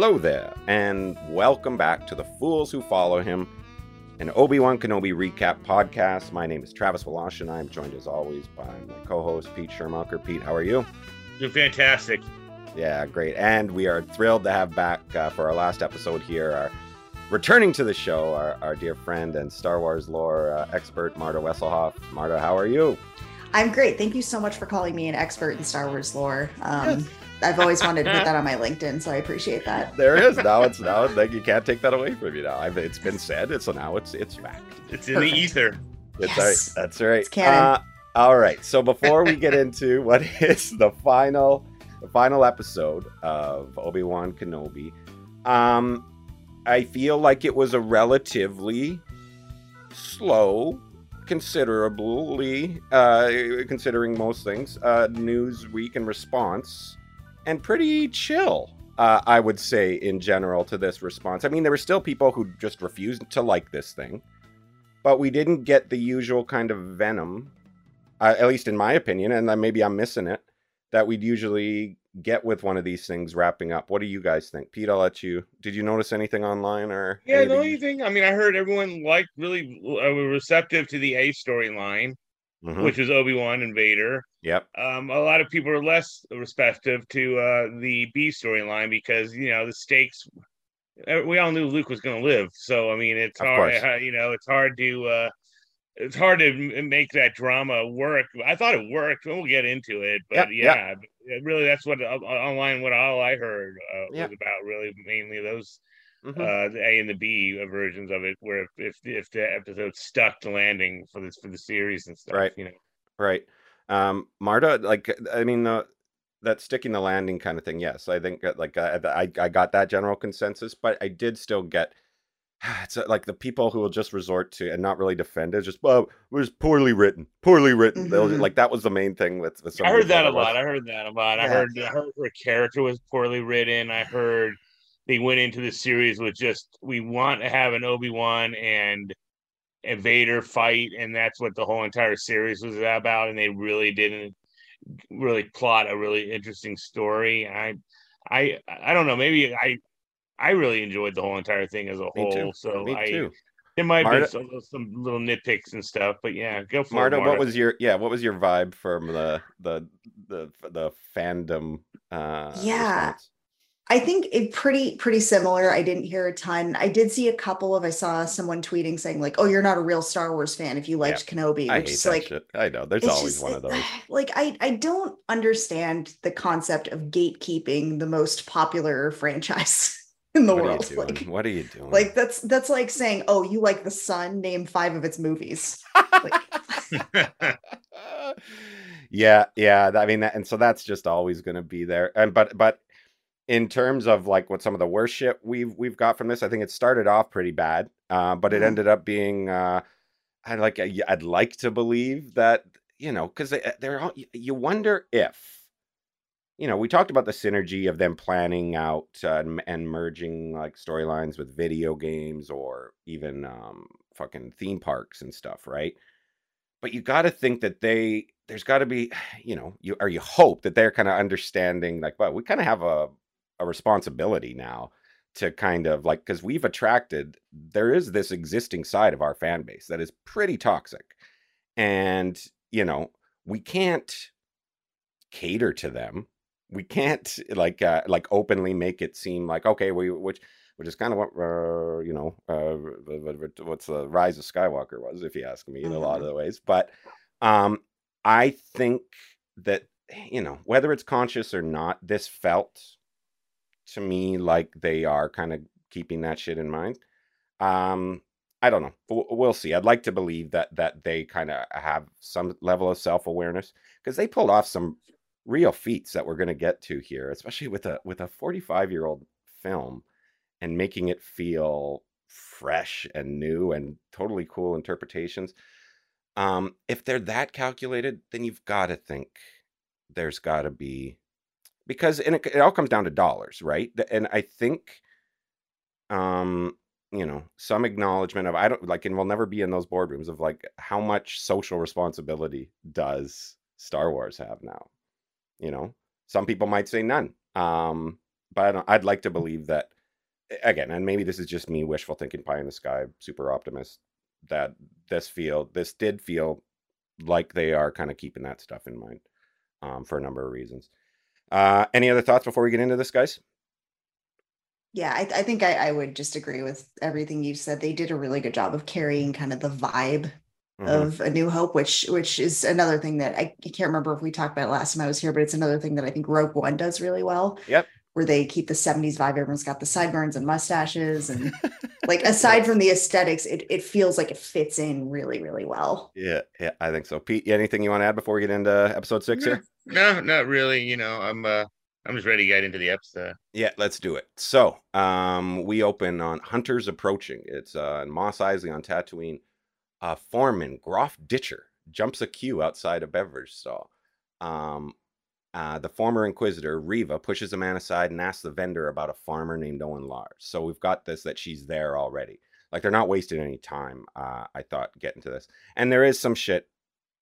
Hello there, and welcome back to the Fools Who Follow Him, an Obi Wan Kenobi recap podcast. My name is Travis Woloshyn, and I am joined as always by my co host, Pete Schurmacher. Pete, how are you? You're fantastic. Yeah, great. And we are thrilled to have back uh, for our last episode here, our returning to the show, our, our dear friend and Star Wars lore uh, expert, Marta Wesselhoff. Marta, how are you? I'm great. Thank you so much for calling me an expert in Star Wars lore. Um, I've always wanted to put that on my LinkedIn, so I appreciate that. There is now. It's now. Like you can't take that away from you now. I've, it's been said. It's so now. It's it's fact. It's in the ether. It's yes. right. That's right. It's canon. Uh, all right. So before we get into what is the final, the final episode of Obi Wan Kenobi, um, I feel like it was a relatively slow considerably, uh, considering most things, uh, news week and response, and pretty chill. Uh, I would say in general to this response. I mean, there were still people who just refused to like this thing, but we didn't get the usual kind of venom, uh, at least in my opinion, and maybe I'm missing it, that we'd usually get with one of these things wrapping up. What do you guys think? Pete, I'll let you. Did you notice anything online or? Yeah, anything? the only thing I mean, I heard everyone liked really uh, receptive to the A storyline, mm-hmm. which was Obi Wan and Vader. Yep. Um, a lot of people are less receptive to uh, the B storyline because you know the stakes. Uh, we all knew Luke was going to live, so I mean, it's of hard. Course. You know, it's hard to. Uh, it's hard to make that drama work. I thought it worked. We'll get into it, but yep, yeah, yep. really, that's what uh, online what all I heard uh, yep. was about. Really, mainly those mm-hmm. uh, the A and the B versions of it, where if if, if the episode stuck to landing for this for the series and stuff, right? You know, right. Um, Marta, like, I mean, uh, that sticking the landing kind of thing. Yes, I think uh, like I, I I got that general consensus, but I did still get it's uh, like the people who will just resort to and not really defend it. Just well, it was poorly written, poorly written. Mm-hmm. Like that was the main thing with. with I heard that a lot. I heard that a lot. Yeah. I heard I heard her character was poorly written. I heard they went into the series with just we want to have an Obi Wan and a Vader fight, and that's what the whole entire series was about. And they really didn't really plot a really interesting story. I I I don't know. Maybe I I really enjoyed the whole entire thing as a whole. Too. So Me I, too. It might Marta, be some, some, little nitpicks and stuff, but yeah, go for Marta, it. Marta, what was your yeah? What was your vibe from the the the the fandom? Uh, yeah, response? I think it pretty pretty similar. I didn't hear a ton. I did see a couple of. I saw someone tweeting saying like, "Oh, you're not a real Star Wars fan if you liked yeah. Kenobi." I hate is like, shit. I know. There's always just, one of those. Like, I I don't understand the concept of gatekeeping the most popular franchise in the what world. Like, what are you doing? Like that's that's like saying, "Oh, you like the Sun? Name five of its movies." yeah, yeah. I mean, and so that's just always going to be there. And but but in terms of like what some of the worst shit we've we've got from this, I think it started off pretty bad, uh, but it mm-hmm. ended up being. Uh, I like. I'd like to believe that you know because they, they're all, you wonder if you know, we talked about the synergy of them planning out uh, and, and, merging like storylines with video games or even um, fucking theme parks and stuff, right? But you got to think that they, there's got to be, you know, you or you hope that they're kind of understanding, like, well, we kind of have a a responsibility now to kind of like because we've attracted there is this existing side of our fan base that is pretty toxic. And you know we can't cater to them. We can't like uh, like openly make it seem like okay we which which is kind of what uh, you know uh, what's the rise of skywalker was if you ask me in a lot of mm-hmm. the ways. But um i think that you know whether it's conscious or not this felt to me like they are kind of keeping that shit in mind. Um i don't know. We'll see. I'd like to believe that that they kind of have some level of self-awareness because they pulled off some real feats that we're going to get to here, especially with a with a 45 year old film and making it feel fresh and new and totally cool interpretations. Um, if they're that calculated, then you've got to think there's got to be because and it, it all comes down to dollars, right? And I think, um, you know, some acknowledgement of I don't like, and we'll never be in those boardrooms of like how much social responsibility does Star Wars have now? You know, some people might say none. Um, but I would like to believe that again, and maybe this is just me wishful thinking, pie in the sky, super optimist. That this feel this did feel like they are kind of keeping that stuff in mind um, for a number of reasons. Uh, any other thoughts before we get into this, guys? Yeah, I, I think I, I, would just agree with everything you said. They did a really good job of carrying kind of the vibe mm-hmm. of A New Hope, which which is another thing that I, I can't remember if we talked about last time I was here, but it's another thing that I think Rogue One does really well. Yep. Where they keep the 70s vibe. Everyone's got the sideburns and mustaches. And like aside from the aesthetics, it, it feels like it fits in really, really well. Yeah, yeah, I think so. Pete, anything you want to add before we get into episode six here? No, not really. You know, I'm uh I'm just ready to get into the episode. Yeah, let's do it. So, um, we open on Hunters Approaching. It's uh, Mos Eisley on Tatooine. Uh, foreman Groff Ditcher jumps a queue outside a beverage stall. Um, uh, the former Inquisitor, Reva, pushes a man aside and asks the vendor about a farmer named Owen Lars. So we've got this that she's there already. Like they're not wasting any time, uh, I thought, getting to this. And there is some shit,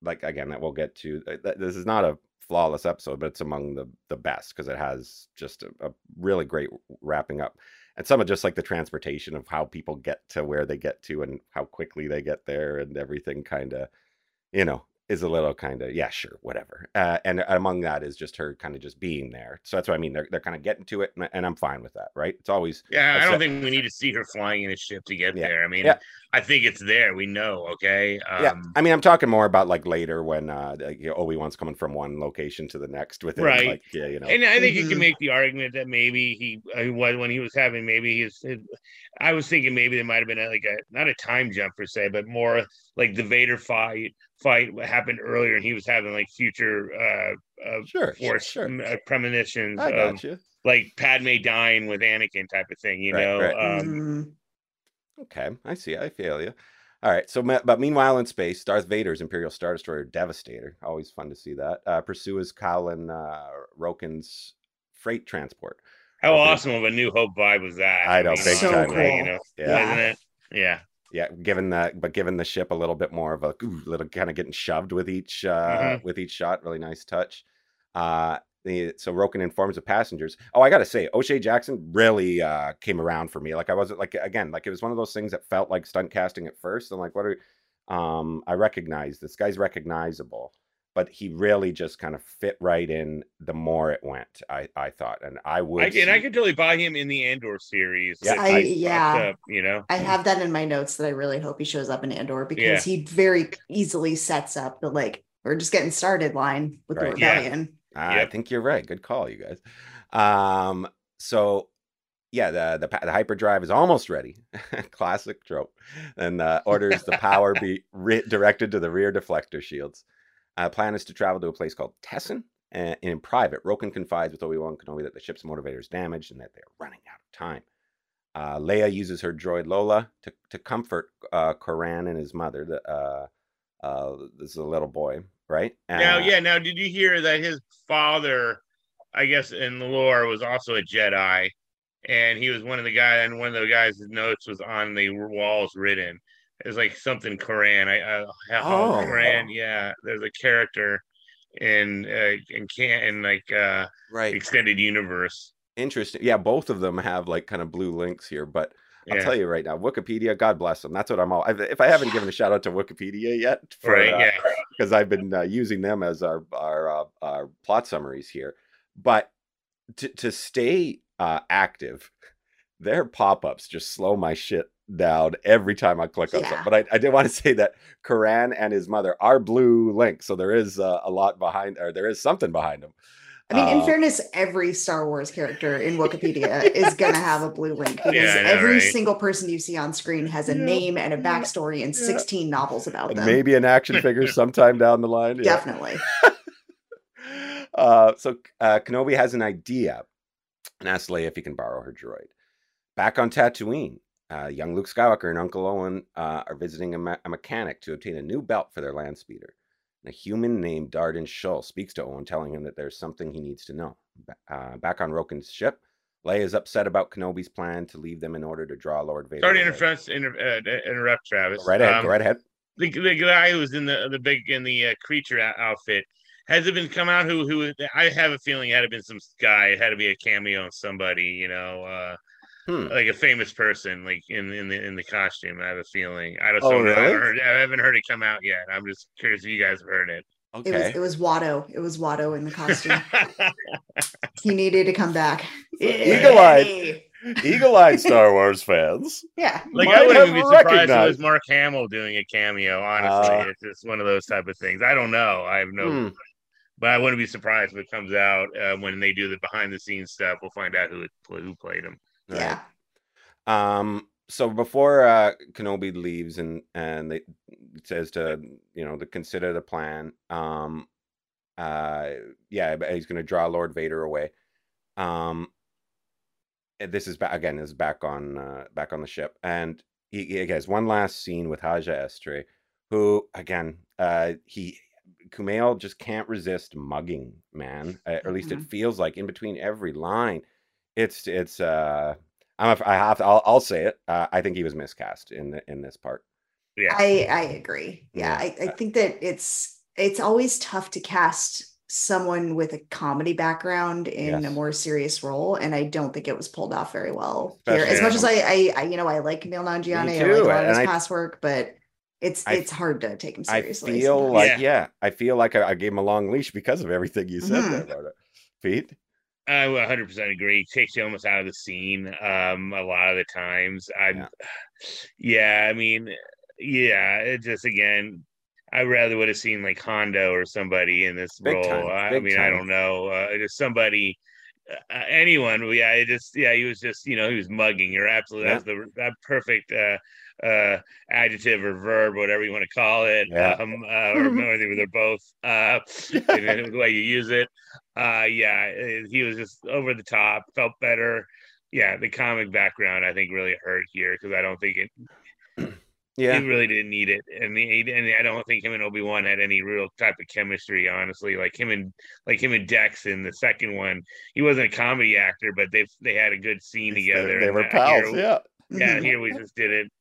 like, again, that we'll get to. Uh, this is not a flawless episode, but it's among the the best because it has just a, a, really great wrapping up. And some of just like the transportation of how people get to where they get to and how quickly they get there and everything kind of, you know, is a little kind of yeah sure whatever uh, and among that is just her kind of just being there so that's what i mean they're, they're kind of getting to it and, and i'm fine with that right it's always yeah i don't think we need to see her flying in a ship to get yeah. there i mean yeah. i think it's there we know okay um, yeah i mean i'm talking more about like later when uh like, you know, obi-wan's coming from one location to the next with right like, yeah you know and i think mm-hmm. you can make the argument that maybe he uh, when he was having maybe his, his i was thinking maybe there might have been a, like a not a time jump per se but more like the vader fight fight what happened earlier and he was having like future uh, uh sure, force sure, sure. Uh, premonitions I got of you. like Padme dying with Anakin type of thing, you right, know. Right. Um, mm-hmm. okay, I see. I feel you. All right. So, but meanwhile, in space, Darth Vader's Imperial Star Destroyer Devastator, always fun to see that, uh, pursues Kawlan uh, Roken's freight transport. How awesome of a New Hope vibe was that? I know, I mean, big so time, cool. you know, yeah. isn't it? Yeah yeah, given that, but given the ship a little bit more of a ooh, little kind of getting shoved with each uh, mm-hmm. with each shot. Really nice touch. Uh, the, so Roken informs the passengers. Oh, I gotta say, O'Shea Jackson really uh, came around for me. Like I wasn't like again, like it was one of those things that felt like stunt casting at first. I'm like, what are? Um, I recognize this guy's recognizable but he really just kind of fit right in the more it went i i thought and i would I, see... and i could totally buy him in the andor series yeah I, yeah up, you know i have that in my notes that i really hope he shows up in andor because yeah. he very easily sets up the like we're just getting started line with right. the rebellion yeah. i think you're right good call you guys um so yeah, the, the the hyperdrive is almost ready. Classic trope. And uh, orders the power be re- directed to the rear deflector shields. Uh, plan is to travel to a place called Tessin. And in private, Roken confides with Obi-Wan Kenobi that the ship's motivator is damaged and that they're running out of time. Uh, Leia uses her droid Lola to, to comfort uh, Corran and his mother. The, uh, uh, this is a little boy, right? now, uh, yeah. Now, did you hear that his father, I guess, in the lore, was also a Jedi, and he was one of the guys, and one of the guys' notes was on the walls written is like something Corran. I, I oh Corran, yeah. There's a character in uh, in can in like uh right extended universe. Interesting. Yeah, both of them have like kind of blue links here, but I'll yeah. tell you right now, Wikipedia, God bless them. That's what I'm all. If I haven't given a shout out to Wikipedia yet, for, right? Uh, yeah, because I've been uh, using them as our our uh, our plot summaries here. But to to stay uh, active, their pop ups just slow my shit down every time I click on yeah. something. But I, I did want to say that Corran and his mother are blue links, so there is uh, a lot behind, or there is something behind them. I mean, in uh, fairness, every Star Wars character in Wikipedia is going to have a blue link because yeah, know, every right? single person you see on screen has a yeah, name and a backstory and 16 novels about and them. Maybe an action figure sometime down the line. Definitely. uh, so uh, Kenobi has an idea and asks Leia if he can borrow her droid. Back on Tatooine, uh, young Luke Skywalker and Uncle Owen uh, are visiting a, me- a, mechanic to obtain a new belt for their land speeder. And a human named Darden Shull speaks to Owen, telling him that there's something he needs to know. Uh, back on Roken's ship, Leia is upset about Kenobi's plan to leave them in order to draw Lord Vader. Sorry to interrupt, inter- uh, interrupt Travis. Go right ahead. Um, go right ahead. The, the guy who was in the the big in the uh, creature outfit has it been come out who who I have a feeling it had to been some guy, it had to be a cameo on somebody, you know, uh hmm. like a famous person, like in in the in the costume. I have a feeling. I don't oh, really? I, haven't heard, I haven't heard it come out yet. I'm just curious if you guys have heard it. Okay. It was it was Watto. It was Watto in the costume. he needed to come back. Eagle-eyed, eagle-eyed Star Wars fans. Yeah, like I wouldn't be surprised if it was Mark Hamill doing a cameo. Honestly, uh, it's just one of those type of things. I don't know. I have no. Hmm. But I wouldn't be surprised if it comes out uh, when they do the behind the scenes stuff. We'll find out who it, who played him. Yeah. Um. So before uh, Kenobi leaves and and they says to you know to consider the plan. Um. Uh. Yeah. He's going to draw Lord Vader away. Um. This is back again. This is back on uh, back on the ship, and he, he has one last scene with Haja Estree, who again uh he Kumail just can't resist mugging, man. Uh, or at least mm-hmm. it feels like in between every line. It's it's uh I'm a, I have to, I'll, I'll say it. Uh, I think he was miscast in the, in this part. Yeah, I I agree. Yeah, yeah. I, I think that it's it's always tough to cast someone with a comedy background in yes. a more serious role, and I don't think it was pulled off very well Especially, here. As much as I, I, I, you know, I like Kumail Nanjiani, I like a lot of his I, past work, but it's I, it's hard to take him seriously. I feel like yeah. yeah. I feel like I, I, gave him a long leash because of everything you said mm-hmm. there, Pete. I 100% agree. Takes you almost out of the scene um, a lot of the times. I, yeah. yeah, I mean, yeah, it just again, I rather would have seen like Hondo or somebody in this Big role. I mean, time. I don't know, uh, just somebody, uh, anyone. Yeah, it just yeah, he was just you know he was mugging. You're absolutely yeah. that's the that perfect. Uh, uh, adjective or verb, whatever you want to call it, yeah. um, uh, or maybe they're both, uh, the way you use it. Uh, yeah, he was just over the top, felt better. Yeah, the comic background I think really hurt here because I don't think it. Yeah, he really didn't need it, and he, and I don't think him and Obi Wan had any real type of chemistry. Honestly, like him and like him and Dex in the second one, he wasn't a comedy actor, but they they had a good scene together. They, they were pals, here, yeah. Yeah, here we just did it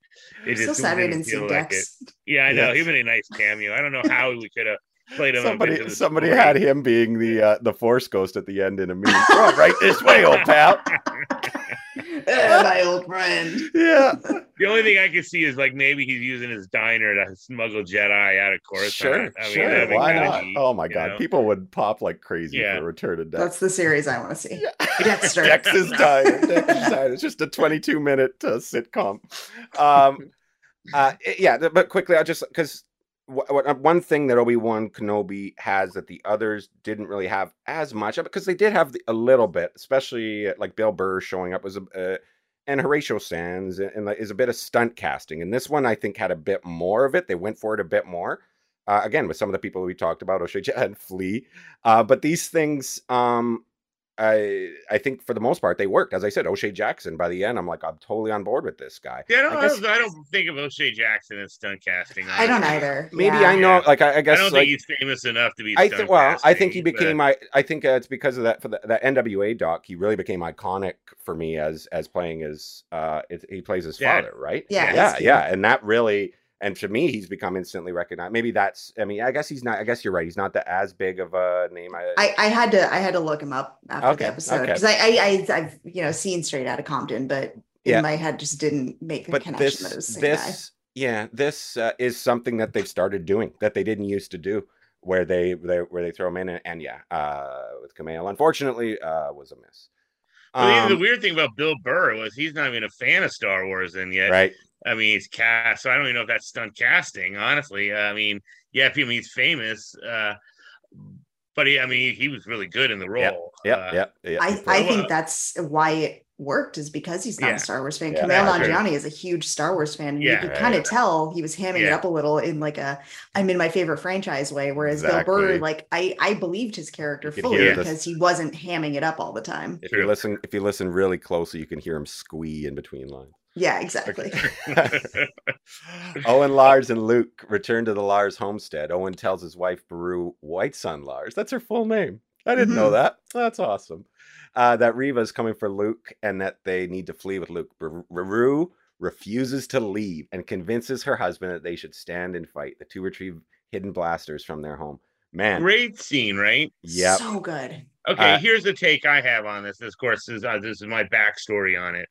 it so sad we didn't see like Dex. It. Yeah, I know. Yes. He'd been a nice cameo. I don't know how we could have played him. Somebody, somebody had him being the uh, the Force Ghost at the end in a meme. right this way, old pal. my old friend. Yeah. The only thing I can see is like maybe he's using his diner to smuggle Jedi out of Coruscant. Sure, I mean, sure. Why not? Neat, oh my god, know? people would pop like crazy yeah. for Return of Dex. That's the series I want to see. Yeah. Dexter. Dex's diner. Dex's diner. It's just a 22 minute uh, sitcom. Um, uh, yeah, but quickly, I'll just because one thing that Obi Wan Kenobi has that the others didn't really have as much because they did have a little bit, especially uh, like Bill Burr showing up was a. Uh, and Horatio Sanz and, and, is a bit of stunt casting, and this one I think had a bit more of it. They went for it a bit more. Uh, again, with some of the people we talked about, O'Shea and Flea, uh, but these things um, I I think for the most part they worked. As I said, O'Shea Jackson. By the end, I'm like, I'm totally on board with this guy. Yeah, I don't, I, guess, I don't think of O'Shea Jackson as stunt casting. I don't either. Maybe yeah. I know. Like I, I, guess I don't like, think he's famous enough to be. I think. Well, casting, I think he became. But... I I think uh, it's because of that for the that NWA doc. He really became iconic for me as as playing his. Uh, it, he plays his yeah. father, right? Yeah, yeah, yeah, and that really and to me he's become instantly recognized maybe that's i mean i guess he's not i guess you're right he's not the as big of a name i i, I had to i had to look him up after okay, the episode because okay. I, I i have you know seen straight out of compton but in yeah. my head just didn't make the but connection this, this guy. yeah this uh, is something that they've started doing that they didn't used to do where they, they where they throw him in and, and yeah uh with Kumail unfortunately uh was a miss um, the weird thing about Bill Burr was he's not even a fan of Star Wars, and yet right. I mean, he's cast, so I don't even know if that's stunt casting. Honestly, uh, I mean, yeah, people he's famous, uh, but he, I mean, he, he was really good in the role. Yeah, uh, yeah, yeah. I, I think uh, that's why it worked is because he's not yeah. a Star Wars fan. Yeah, Kumail Nanjiani is a huge Star Wars fan. Yeah, you could kind of tell he was hamming it up a little in like a I'm in my favorite franchise way. Whereas exactly. Bill Burr, like I I believed his character fully because he wasn't hamming it up all the time. If you listen, if you listen really closely, you can hear him squee in between lines. Yeah, exactly. Owen, Lars, and Luke return to the Lars homestead. Owen tells his wife Beru Whitesun Lars. That's her full name. I didn't mm-hmm. know that. That's awesome. Uh, that Reva is coming for Luke and that they need to flee with Luke. Beru refuses to leave and convinces her husband that they should stand and fight. The two retrieve hidden blasters from their home. Man, great scene, right? Yeah, so good. Okay, uh, here's the take I have on this. This, of course, is uh, this is my backstory on it.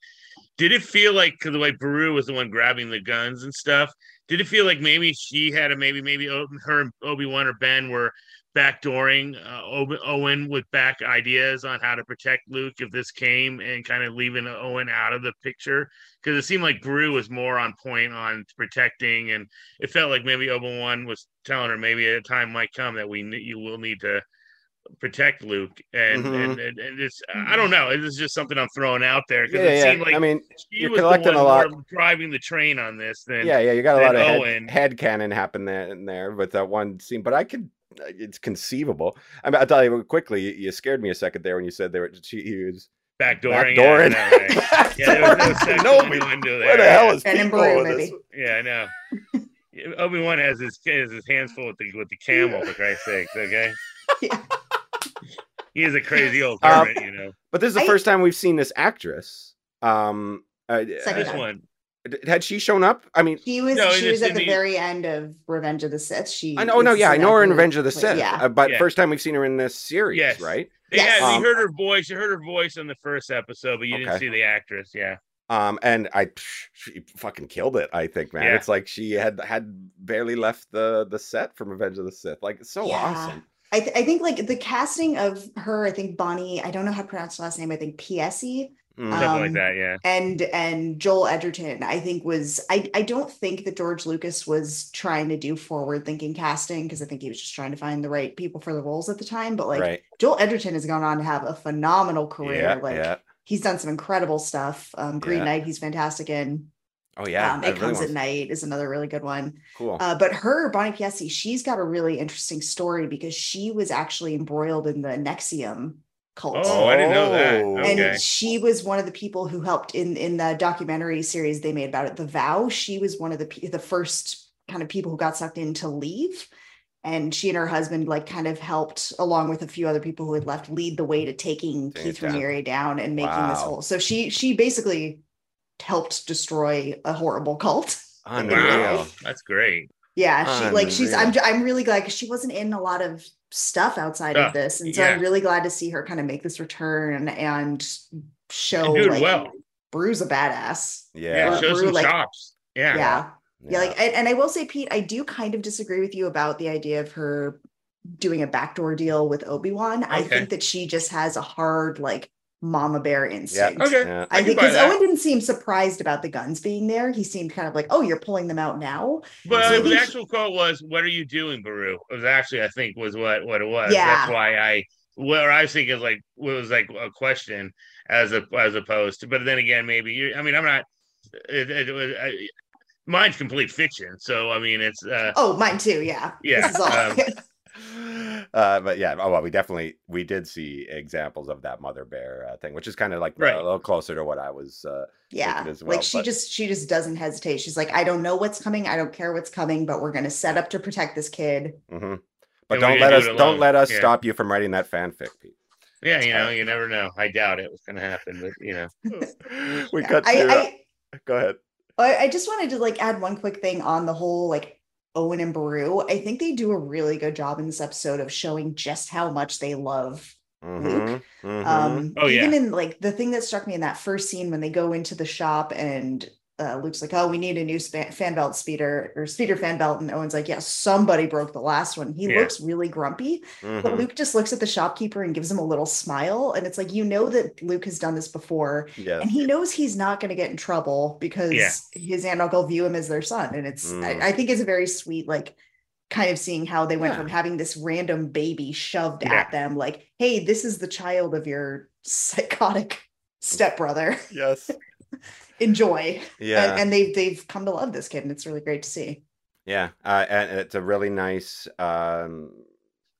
Did it feel like because the way Beru was the one grabbing the guns and stuff? Did it feel like maybe she had a maybe maybe her and Obi Wan or Ben were backdooring uh, Owen with back ideas on how to protect Luke if this came and kind of leaving Owen out of the picture because it seemed like Beru was more on point on protecting and it felt like maybe Obi Wan was telling her maybe a time might come that we you will need to protect Luke and mm-hmm. and, and, and it's I don't know it's just something I'm throwing out there because yeah, it seemed like I mean you're collecting a lot driving the train on this then yeah yeah you got a lot of head, head canon happen there in there with that one scene but I could it's conceivable. I mean, I'll tell you quickly. You scared me a second there when you said they were. She, he was backdooring. Backdooring. Yeah, yeah there was no window there. Where the hell is people this? Yeah, I know. Obi Wan has his has his hands full with the with the camel for Christ's sake. Okay. Yeah. He is a crazy old um, hermit, um, you know. But this is the I, first time we've seen this actress. Um, uh, this one had she shown up? I mean, she was. No, she was at the, very end of Revenge of the Sith. She. I know. No, yeah, I know her in Revenge of the Sith. Yeah. Uh, but yeah. first time we've seen her in this series, yes. right? Yeah, um, you heard her voice. You heard her voice in the first episode, but you okay. didn't see the actress. Yeah. Um, and I, she fucking killed it. I think, man. Yeah. It's like she had had barely left the the set from Revenge of the Sith. Like, it's so yeah. awesome. I, th- I think like the casting of her. I think Bonnie. I don't know how to pronounce the last name. I think Piesse Mm, Something um, like that, yeah. And and Joel Edgerton, I think was I I don't think that George Lucas was trying to do forward thinking casting because I think he was just trying to find the right people for the roles at the time. But like right. Joel Edgerton has gone on to have a phenomenal career. Yeah, like yeah. he's done some incredible stuff. Um, Green yeah. Knight, he's fantastic in. Oh yeah, um, it comes at night is another really good one. Cool. Uh, but her Bonnie Piesse, she's got a really interesting story because she was actually embroiled in the NXIVM cult. Oh, I didn't know that. Oh. Okay. And she was one of the people who helped in in the documentary series they made about it, The Vow. She was one of the the first kind of people who got sucked in to leave. And she and her husband like kind of helped, along with a few other people who had left, lead the way to taking Keith Raniere down and making wow. this whole. So she she basically helped destroy a horrible cult. Wow, that's great. Yeah, she Unreal. like she's. I'm I'm really glad because she wasn't in a lot of stuff outside of this. And so yeah. I'm really glad to see her kind of make this return and show and like well. Beru's a badass. Yeah, yeah show some like, chops. Yeah. yeah. Yeah. like and, and I will say, Pete, I do kind of disagree with you about the idea of her doing a backdoor deal with Obi-Wan. Okay. I think that she just has a hard like mama bear instinct. Yeah. Okay. Yeah. I, I think because Owen didn't seem surprised about the guns being there. He seemed kind of like, "Oh, you're pulling them out now." But so the actual quote was, "What are you doing, Beru?" It was actually, I think, was what what it was. Yeah. That's why I where I was thinking is like what was like a question as a as opposed to. But then again, maybe you. I mean, I'm not. It, it, it, I, mine's complete fiction, so I mean, it's. uh Oh, mine too. Yeah. Yeah. Um, uh, but yeah, oh well, we definitely we did see examples of that mother bear uh, thing, which is kind of like right. a little closer to what I was. Uh, yeah, well, like she but... just she just doesn't hesitate. She's like, I don't know what's coming, I don't care what's coming, but we're gonna set up to protect this kid. Mm-hmm. But and don't let us do not let us yeah. stop you from writing that fanfic, Pete. Yeah, you know, you never know. I doubt it was going to happen, but you know, we yeah, cut. I, I, go ahead. I just wanted to like add one quick thing on the whole like Owen and Beru, I think they do a really good job in this episode of showing just how much they love mm-hmm, Luke. Mm-hmm. Um, oh, even yeah. in like the thing that struck me in that first scene when they go into the shop and uh, Luke's like, "Oh, we need a new span- fan belt speeder or speeder fan belt," and Owen's like, "Yeah, somebody broke the last one." He yeah. looks really grumpy, mm-hmm. but Luke just looks at the shopkeeper and gives him a little smile, and it's like you know that Luke has done this before, yes. and he knows he's not going to get in trouble because yeah. his aunt and uncle view him as their son, and it's mm. I, I, think it's a very sweet like kind of seeing how they went yeah. from having this random baby shoved at them, like, "Hey, this is the child of your psychotic stepbrother." Yes. enjoy. Yeah. And, and, they've they've come to love this kid, and it's really great to see. Yeah, uh, and it's a really nice um,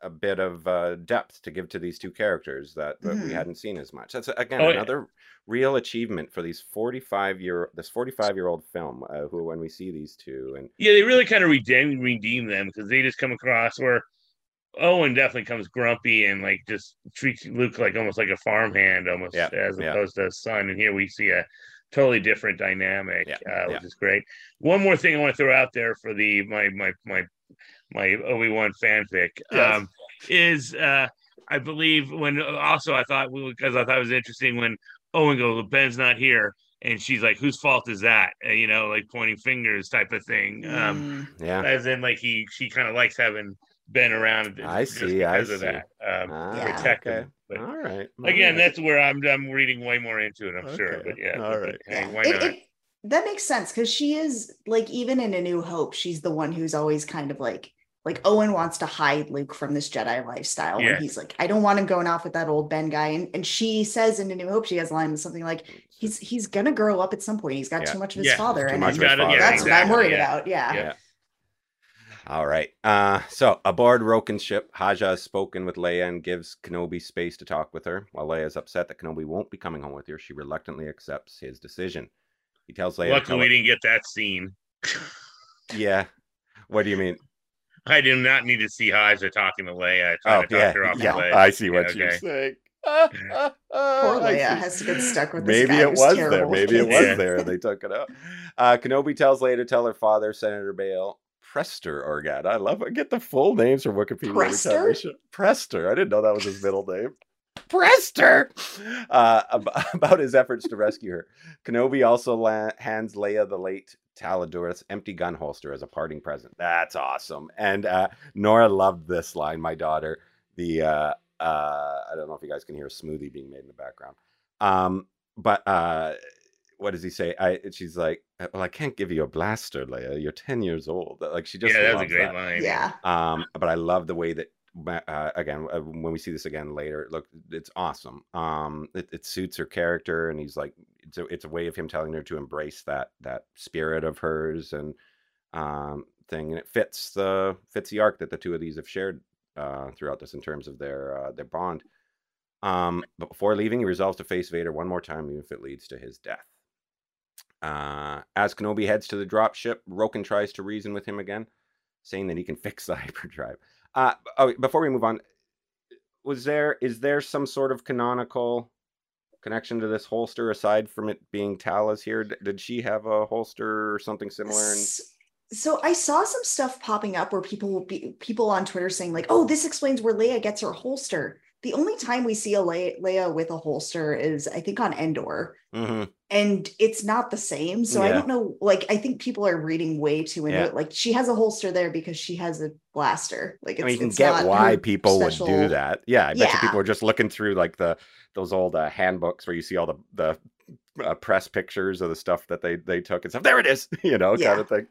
a bit of uh, depth to give to these two characters that, that mm-hmm. we hadn't seen as much. That's again oh, another yeah. real achievement for these forty five year this forty five year old film. Uh, who when we see these two and yeah, they really kind of redeem redeem them because they just come across where. Owen definitely comes grumpy and like just treats Luke like almost like a farmhand, almost yeah, as opposed yeah. to a son. And here we see a totally different dynamic, yeah, uh, which yeah. is great. One more thing I want to throw out there for the my my my my Obi Wan fanfic. Yes. Um, is uh I believe when also I thought because I thought it was interesting when Owen goes, Ben's not here, and she's like, "Whose fault is that?" Uh, you know, like pointing fingers type of thing. Um, mm. yeah, as in like he she kind of likes having Ben around. I see. I see. Of that, um, ah, yeah. protect okay. him. But All right. Again, that's where I'm. I'm reading way more into it. I'm okay. sure, but yeah. All right. Hey, why not? It, it, that makes sense because she is like even in A New Hope, she's the one who's always kind of like like Owen wants to hide Luke from this Jedi lifestyle. Yeah. And he's like, I don't want him going off with that old Ben guy. And and she says in A New Hope, she has a line something like, he's he's gonna grow up at some point. He's got yeah. too much of his yeah. father. and father. that's exactly. what I'm worried about. Yeah. Yeah. All right. Uh, so aboard Roken's ship, Haja has spoken with Leia and gives Kenobi space to talk with her. While Leia is upset that Kenobi won't be coming home with her, she reluctantly accepts his decision. He tells Leia. Luckily, we didn't get that scene. yeah. What do you mean? I do not need to see Haja talking to Leia. oh, to yeah, yeah. I see what yeah, you're saying. Poor Leia has to get stuck with this Maybe it was there. Maybe it was there. They took it out. Uh, Kenobi tells Leia to tell her father, Senator Bail, Prestor Organa. I love it. Get the full names from Wikipedia. Prestor? Prestor. I didn't know that was his middle name. Prestor uh, about his efforts to rescue her. Kenobi also la- hands Leia the late Tala Durith's empty gun holster as a parting present. That's awesome. And uh, Nora loved this line, my daughter. The uh, uh, I don't know if you guys can hear a smoothie being made in the background. Um, but uh, what does he say? I she's like, well, I can't give you a blaster, Leia. You're ten years old. Like she just yeah, that's a great that. line. Yeah. Um, but I love the way that uh, again uh, when we see this again later look it's awesome um it, it, suits her character and he's like it's a, it's a way of him telling her to embrace that that spirit of hers and um thing and it fits the fits the arc that the two of these have shared uh throughout this in terms of their uh their bond um but before leaving he resolves to face vader one more time even if it leads to his death uh as kenobi heads to the drop ship roken tries to reason with him again saying that he can fix the hyperdrive uh, oh, before we move on, was there is there some sort of canonical connection to this holster aside from it being Tala's here? Did she have a holster or something similar? And... So I saw some stuff popping up where people be people on Twitter saying like, "Oh, this explains where Leia gets her holster." The only time we see a Le- Leia with a holster is I think on Endor, mm-hmm. and it's not the same. So yeah. I don't know. Like I think people are reading way too into yeah. it. Like she has a holster there because she has a blaster. Like I mean, you can get why people special... would do that. Yeah, I bet yeah. you people are just looking through like the those old uh, handbooks where you see all the the uh, press pictures of the stuff that they they took and stuff. There it is, you know, yeah. kind of thing.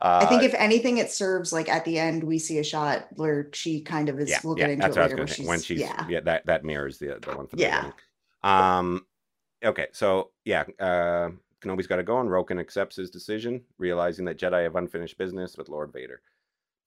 Uh, I think if anything, it serves like at the end we see a shot where she kind of is. Yeah, we'll get yeah, into it later. She's, when she's yeah. yeah, that that mirrors the the one from the yeah. Beginning. Um, okay, so yeah, uh, Kenobi's got to go, and Roken accepts his decision, realizing that Jedi have unfinished business with Lord Vader.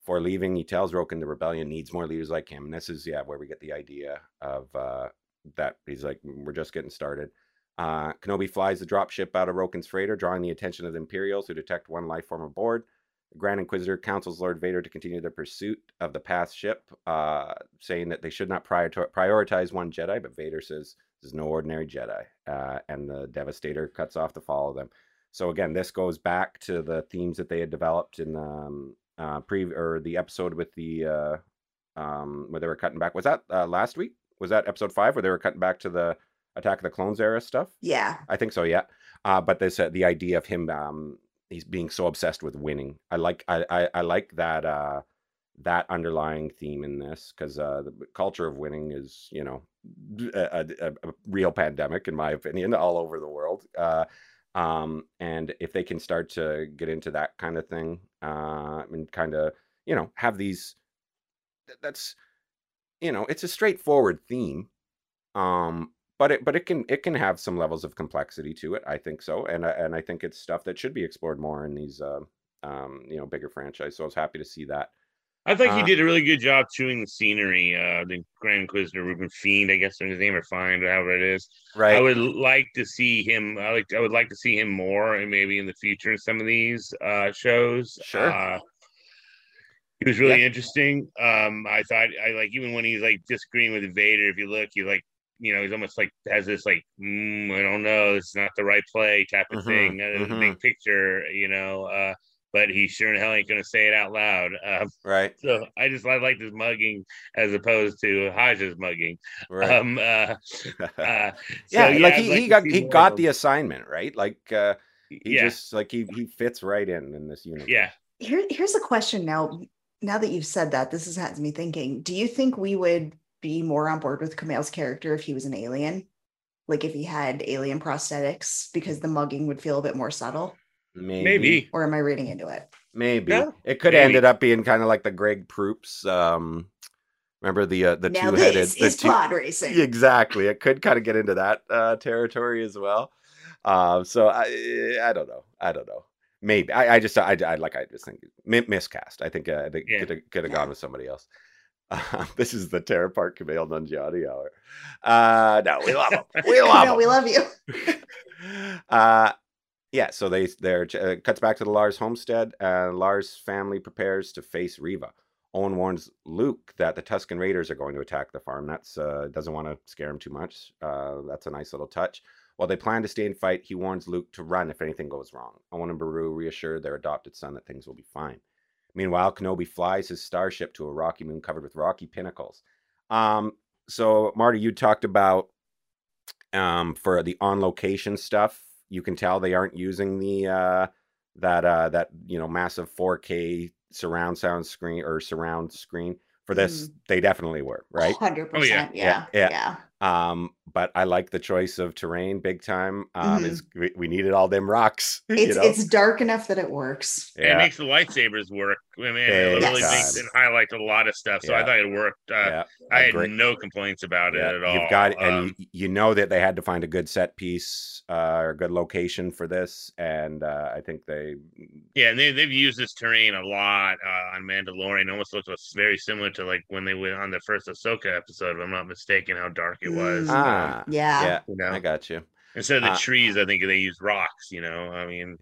Before leaving, he tells Roken the rebellion needs more leaders like him, and this is yeah where we get the idea of uh, that he's like we're just getting started. Uh, Kenobi flies the dropship out of Roken's freighter, drawing the attention of the Imperials, who detect one life form aboard. The Grand Inquisitor counsels Lord Vader to continue their pursuit of the Path ship, uh, saying that they should not prior- prioritize one Jedi, but Vader says this is no ordinary Jedi, uh, and the Devastator cuts off to follow them. So again, this goes back to the themes that they had developed in the um, uh, pre or the episode with the uh, um, where they were cutting back. Was that uh, last week? Was that episode five where they were cutting back to the Attack of the Clones era stuff. Yeah, I think so. Yeah, uh, but this uh, the idea of him um, he's being so obsessed with winning. I like I I, I like that uh, that underlying theme in this because uh, the culture of winning is you know a, a, a, real pandemic in my opinion all over the world. Uh, um, and if they can start to get into that kind of thing uh, and kind of you know have these that's you know it's a straightforward theme um but it but it can it can have some levels of complexity to it. I think so, and and I think it's stuff that should be explored more in these uh, um, you know bigger franchise. So I was happy to see that. I think uh, he did a really good job chewing the scenery. Uh, the Grand Inquisitor Reuben Fiend, I guess his name or Find, however it is. Right. I would like to see him. I like. I would like to see him more, and maybe in the future in some of these uh, shows. Sure. Uh, he was really yeah. interesting. Um, I thought I like even when he's like disagreeing with Vader. If you look, you like you know, he's almost like has this like, mm, I don't know, it's not the right play type of mm-hmm, thing, uh, mm-hmm. the big picture, you know. Uh, but he sure in hell ain't going to say it out loud. Um, right. So I just I like this mugging as opposed to Haja's mugging. Right. Um, uh, uh, yeah, so, like he, like he got he got the assignment right. Like uh, he yeah. just like he he fits right in in this unit. Yeah. Here, here's a question now. Now that you've said that, this has had me thinking. Do you think we would be more on board with Kumail's character if he was an alien? Like if he had alien prosthetics, because the mugging would feel a bit more subtle. Maybe. Maybe. Or am I reading into it? Maybe. Yeah, it could have ended up being kind of like the Greg Proops. Um, remember the uh, the now two headed this is two, pod racing. Exactly. It could kind of get into that uh, territory as well. Um, so I I don't know. I don't know. Maybe I, I just I, I like I just think miscast. I think uh, I think yeah. could have, could have yeah. gone with somebody else. Uh, this is the Terror Park Kumail Nanjiani hour. Uh, no, we love him. We love no, him. We love you. uh, yeah, so they they're uh, cuts back to the Lars homestead, and Lars' family prepares to face Reva. Owen warns Luke that the Tusken Raiders are going to attack the farm. That's uh, doesn't want to scare him too much. Uh, that's a nice little touch. While they plan to stay and fight, he warns Luke to run if anything goes wrong. Owen and Beru reassure their adopted son that things will be fine. Meanwhile, Kenobi flies his starship to a rocky moon covered with rocky pinnacles. Um, so, Marty, you talked about um, for the on location stuff. You can tell they aren't using the uh, that uh, that you know massive 4K surround sound screen or surround screen for this. Mm. They definitely were right. Hundred oh, percent. Yeah. Yeah. Yeah. Um, but I like the choice of terrain big time. Um, mm-hmm. is we, we, needed all them rocks. It's you know? it's dark enough that it works. Yeah. It makes the lightsabers work. I mean, it really makes it highlights a lot of stuff. So yeah. I thought it worked. Uh, yeah. I had great. no complaints about yeah. it at all. You've got um, and you, you, know that they had to find a good set piece uh, or good location for this, and uh, I think they. Yeah, and they they've used this terrain a lot uh, on Mandalorian. It almost looks very similar to like when they went on the first Ahsoka episode, if I'm not mistaken, how dark it was. Ah, um, yeah, yeah, you know? I got you. Instead of the uh, trees, I think they used rocks. You know, I mean,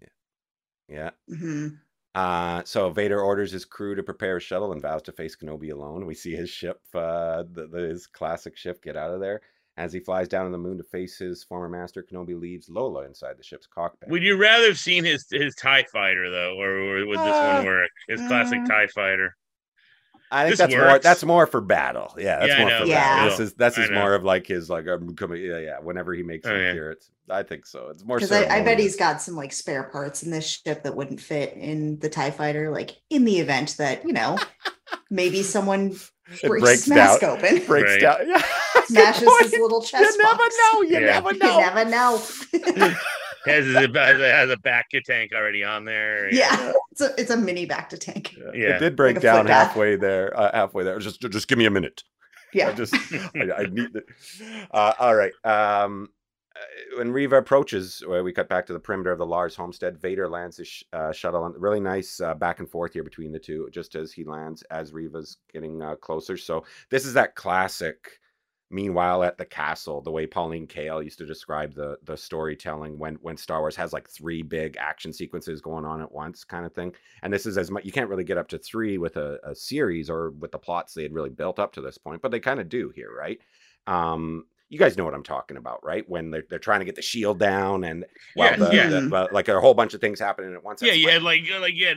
yeah. Mm-hmm. Uh, so Vader orders his crew to prepare a shuttle and vows to face Kenobi alone. We see his ship, uh, the, the, his classic ship, get out of there. As he flies down on the moon to face his former master, Kenobi leaves Lola inside the ship's cockpit. Would you rather have seen his his Tie Fighter though, or, or would this uh, one work? His classic uh, Tie Fighter. I think this that's works. more that's more for battle. Yeah, that's yeah, more for yeah. battle. This is that's is more of like his like I'm coming. Yeah, yeah. Whenever he makes oh, yeah. it's I think so. It's more because I, I, bet he's got some like spare parts in this ship that wouldn't fit in the Tie Fighter. Like in the event that you know maybe someone breaks mask down, open, breaks right. down, yeah, smashes his little chest. You never know. You never know. You never know has a, has a bacta tank already on there. Yeah, yeah. it's a it's a mini bacta tank. Yeah, it did break like down halfway there. Uh, halfway there. Just just give me a minute. Yeah, I just I, I, need it. Uh, all right. Um, uh, when Reva approaches, we cut back to the perimeter of the Lars homestead. Vader lands his sh- uh, shuttle. On, really nice uh, back and forth here between the two, just as he lands, as Reva's getting uh, closer. So this is that classic Meanwhile, at the castle, the way Pauline Kael used to describe the the storytelling when when Star Wars has like three big action sequences going on at once, kind of thing. And this is as much you can't really get up to three with a, a series or with the plots they had really built up to this point, but they kind of do here, right? Um, you guys know what I'm talking about, right? When they're, they're trying to get the shield down and well, yeah, the, yeah. The, like a whole bunch of things happening at once. Yeah, you had like like yeah,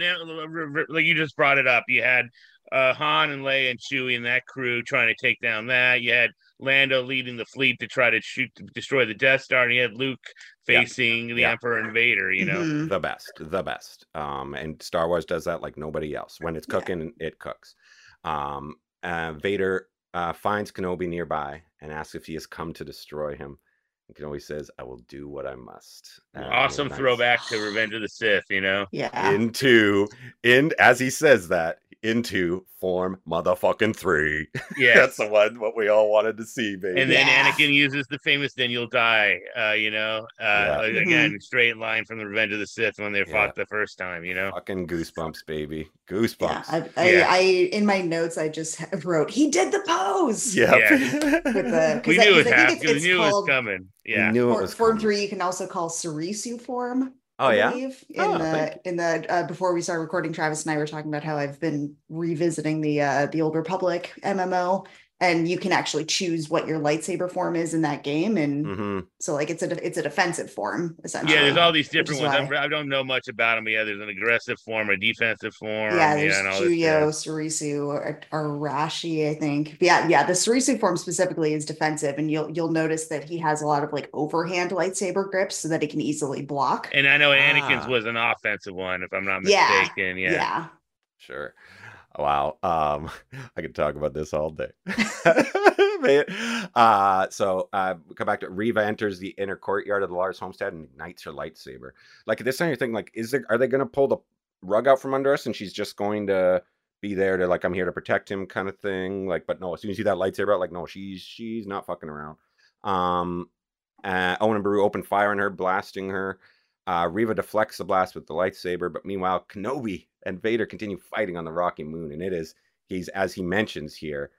like you just brought it up. You had uh, Han and Leia and Chewie and that crew trying to take down that. You had Lando leading the fleet to try to shoot to destroy the Death Star, and he had Luke facing yeah. the yeah. Emperor and Vader. You know, mm-hmm. the best, the best. Um, and Star Wars does that like nobody else. When it's cooking, yeah. it cooks. Um, uh, Vader uh, finds Kenobi nearby and asks if he has come to destroy him. And Kenobi says, "I will do what I must." Uh, awesome throwback to Revenge of the Sith. You know, yeah. Into in as he says that, into form motherfucking three. Yeah, that's the one what we all wanted to see, baby. And then yeah. Anakin uses the famous "Then you'll die." Uh, you know, uh, yeah. again, mm-hmm. straight line from the Revenge of the Sith when they yeah. fought the first time. You know, fucking goosebumps, baby, goosebumps. I, I, I, in my notes I just wrote he did the pose. Yeah, with the, we knew it happened. We knew it was coming. Yeah, knew it was form coming. three. You can also call Soresu form. Oh I yeah. In oh, the in the uh, before we started recording, Travis and I were talking about how I've been revisiting the uh, the old Republic MMO, and you can actually choose what your lightsaber form is in that game and mm-hmm. so like it's a it's a defensive form essentially yeah there's all these different ones why. i don't know much about them yeah there's an aggressive form a defensive form yeah there's yeah, Juyo, Soresu, or, or Arashi, I think. But yeah, yeah. The Soresu form specifically is defensive, and you'll you'll notice that he has a lot of like overhand lightsaber grips, so that he can easily block. And I know Anakin's ah. was an offensive one, if I'm not mistaken. Yeah, yeah. yeah. Sure. Wow. Um, I could talk about this all day. uh, so uh, come back to Reva enters the inner courtyard of the Lars homestead and ignites her lightsaber. Like this time, you're thinking, like, is there are they to pull the rug out from under us and she's just going to be there to like I'm here to protect him kind of thing. Like, but no, as soon as you see that lightsaber out, like, no, she's she's not fucking around. Um, uh, Owen and Beru open fire on her, blasting her. Uh, Reva deflects the blast with the lightsaber, but meanwhile, Kenobi and Vader continue fighting on the rocky moon, and it is he's as he mentions here.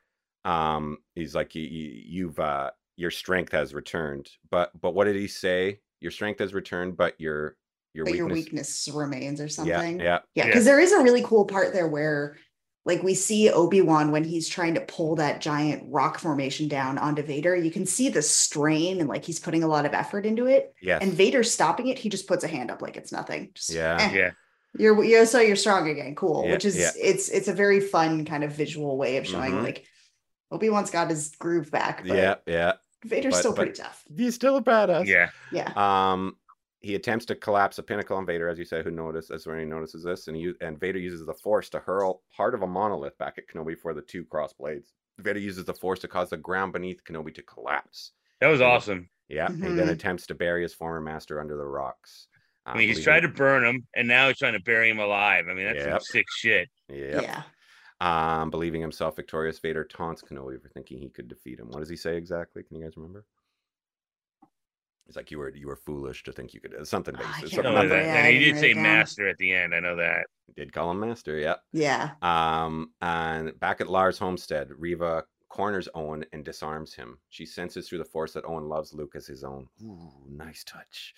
Um, he's like, you, you've uh, your strength has returned," but but what did he say? Your strength has returned, but your your but weakness... your weakness remains, or something. Yeah, yeah, yeah. Because yeah. there is a really cool part there where like we see Obi-Wan when he's trying to pull that giant rock formation down onto Vader, you can see the strain and like he's putting a lot of effort into it. Yeah. And Vader's stopping it, he just puts a hand up like it's nothing. Just, yeah. Eh. Yeah. You're you're so you're strong again. Cool. Yeah, Which is yeah. it's it's a very fun kind of visual way of showing mm-hmm. like Obi-Wan's got his groove back. yeah, yeah. Vader's but, still pretty tough. He's still a badass. Yeah. Yeah. Um he attempts to collapse a pinnacle on Vader, as you say, who notices that's when he notices this, and he and Vader uses the force to hurl part of a monolith back at Kenobi for the two cross blades. Vader uses the force to cause the ground beneath Kenobi to collapse. That was awesome. Yeah, mm-hmm. he then attempts to bury his former master under the rocks. Uh, I mean, he's tried to burn him, and now he's trying to bury him alive. I mean, that's yep. some sick shit. Yep. Yeah. Um, believing himself victorious, Vader taunts Kenobi for thinking he could defeat him. What does he say exactly? Can you guys remember? It's like you were you were foolish to think you could something oh, something that. and he did say master at the end. I know that. Did call him master, yeah. Yeah. Um, and back at Lars' homestead, Reva corners Owen and disarms him. She senses through the force that Owen loves Luke as his own. Ooh, nice touch.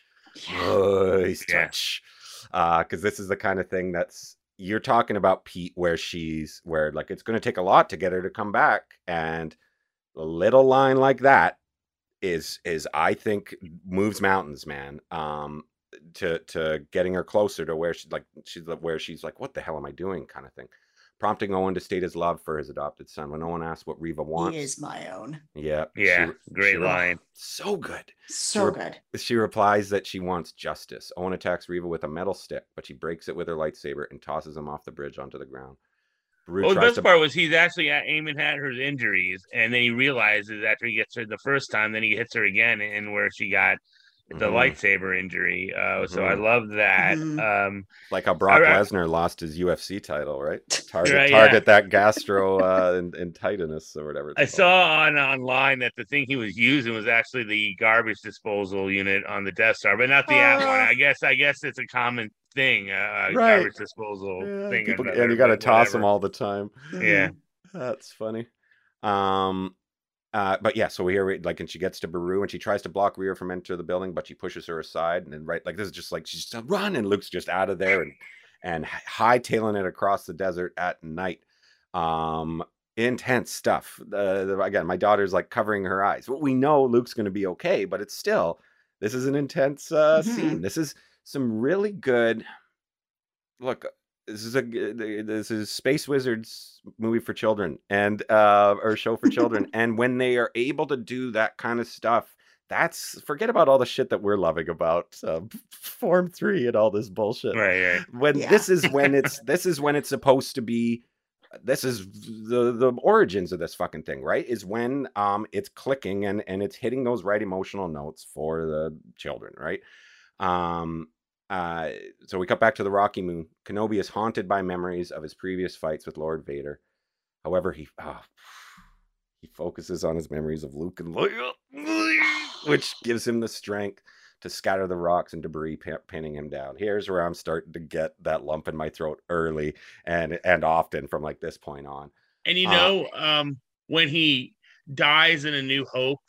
Nice yeah. touch. Uh, because this is the kind of thing that's you're talking about Pete, where she's where like it's gonna take a lot to get her to come back, and a little line like that is is I think moves mountains, man. Um, to to getting her closer to where she's like she's where she's like, what the hell am I doing, kind of thing. Prompting Owen to state his love for his adopted son. When Owen asks what Reva wants, he is my own. Yeah, yeah, she, great she, line. So good, so she good. She replies that she wants justice. Owen attacks Reva with a metal stick, but she breaks it with her lightsaber and tosses him off the bridge onto the ground. well, the best to... part was he's actually aiming at her injuries, and then he realizes after he gets her the first time, then he hits her again, and where she got the mm-hmm. lightsaber injury. Uh, mm-hmm. So I mm-hmm. love that. Mm-hmm. Um, like how Brock I, Lesnar lost his UFC title, right? Target, right, target yeah. that gastro uh, in, in Titanus or whatever. I called. saw on online that the thing he was using was actually the garbage disposal unit on the Death Star, but not the uh, one. I guess I guess it's a common thing, uh, uh right. garbage disposal yeah, thing. People, and you got to toss them all the time. Yeah, that's funny. Um, uh, but yeah, so we hear like, and she gets to Beru and she tries to block Reva from enter the building, but she pushes her aside. And then right, like this is just like she's just run, and Luke's just out of there and and hightailing it across the desert at night. Um, intense stuff. Uh, again, my daughter's like covering her eyes. Well, we know Luke's going to be okay, but it's still this is an intense uh, mm-hmm. scene. This is some really good. Look, this is a this is Space Wizards movie for children and uh or show for children and when they are able to do that kind of stuff that's forget about all the shit that we're loving about uh, form 3 and all this bullshit right, right. when yeah. this is when it's this is when it's supposed to be this is the the origins of this fucking thing right is when um it's clicking and and it's hitting those right emotional notes for the children right um uh, so we cut back to the Rocky Moon. Kenobi is haunted by memories of his previous fights with Lord Vader. However, he oh, he focuses on his memories of Luke and Leia, which gives him the strength to scatter the rocks and debris pinning him down. Here's where I'm starting to get that lump in my throat early and and often from like this point on. And you uh know, um, when he dies in A New Hope,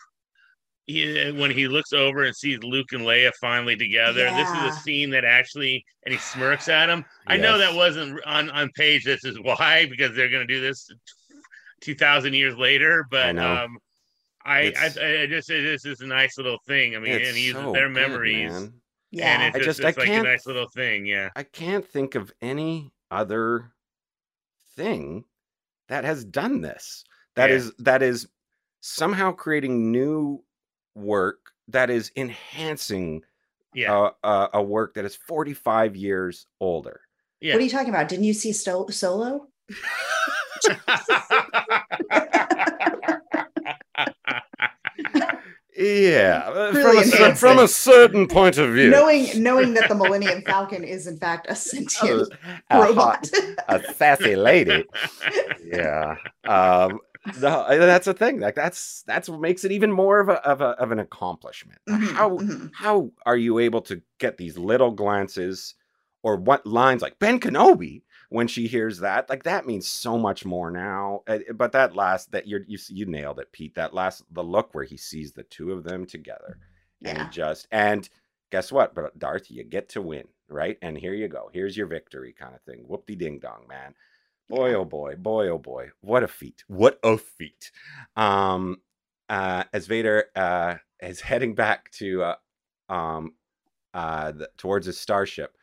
he, when he looks over and sees Luke and Leia finally together, yeah. this is a scene that actually, and he smirks at him. Yes. I know that wasn't on on page. This is why because they're going to do this two thousand years later. But I um, I, I, I just this is a nice little thing. I mean, and he uses so their memories. Good, yeah, and it's I just, it's I like can't, a nice little thing. Yeah, I can't think of any other thing that has done this. That yeah. is that is somehow creating new work that is enhancing yeah. a, a work that is 45 years older. Yeah. What are you talking about? Didn't you see Sto- Solo? Yeah, uh, from a, from a, certain point of view, knowing knowing that the Millennium Falcon is in fact a sentient a, robot, hot, a sassy lady. yeah, um, no, that's a thing. Like that's that's what makes it even more of a of, a, of an accomplishment. Mm-hmm, how mm-hmm. how are you able to get these little glances or what lines like Ben Kenobi? when she hears that like that means so much more now eh, eh, but that last that you're you, you nailed it pete that last the look where he sees the two of them together yeah. and just and guess what but darth you get to win right and here you go here's your victory kind of thing whoop de ding dong man boy oh boy boy oh boy what a feat what a feat um uh as vader uh is heading back to uh um uh the, towards his starship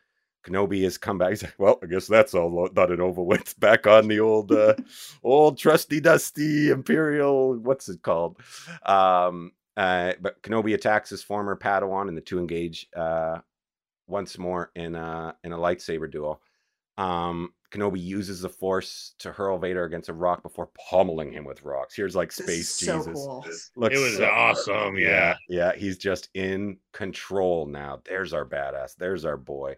Kenobi has come back. He's like, well, I guess that's all done and over with. Back on the old, uh, old trusty dusty Imperial. What's it called? Um, uh, but Kenobi attacks his former Padawan, and the two engage uh, once more in a in a lightsaber duel. Um, Kenobi uses the Force to hurl Vader against a rock before pummeling him with rocks. Here's like space Jesus. So cool. it was so awesome. Yeah. yeah, yeah. He's just in control now. There's our badass. There's our boy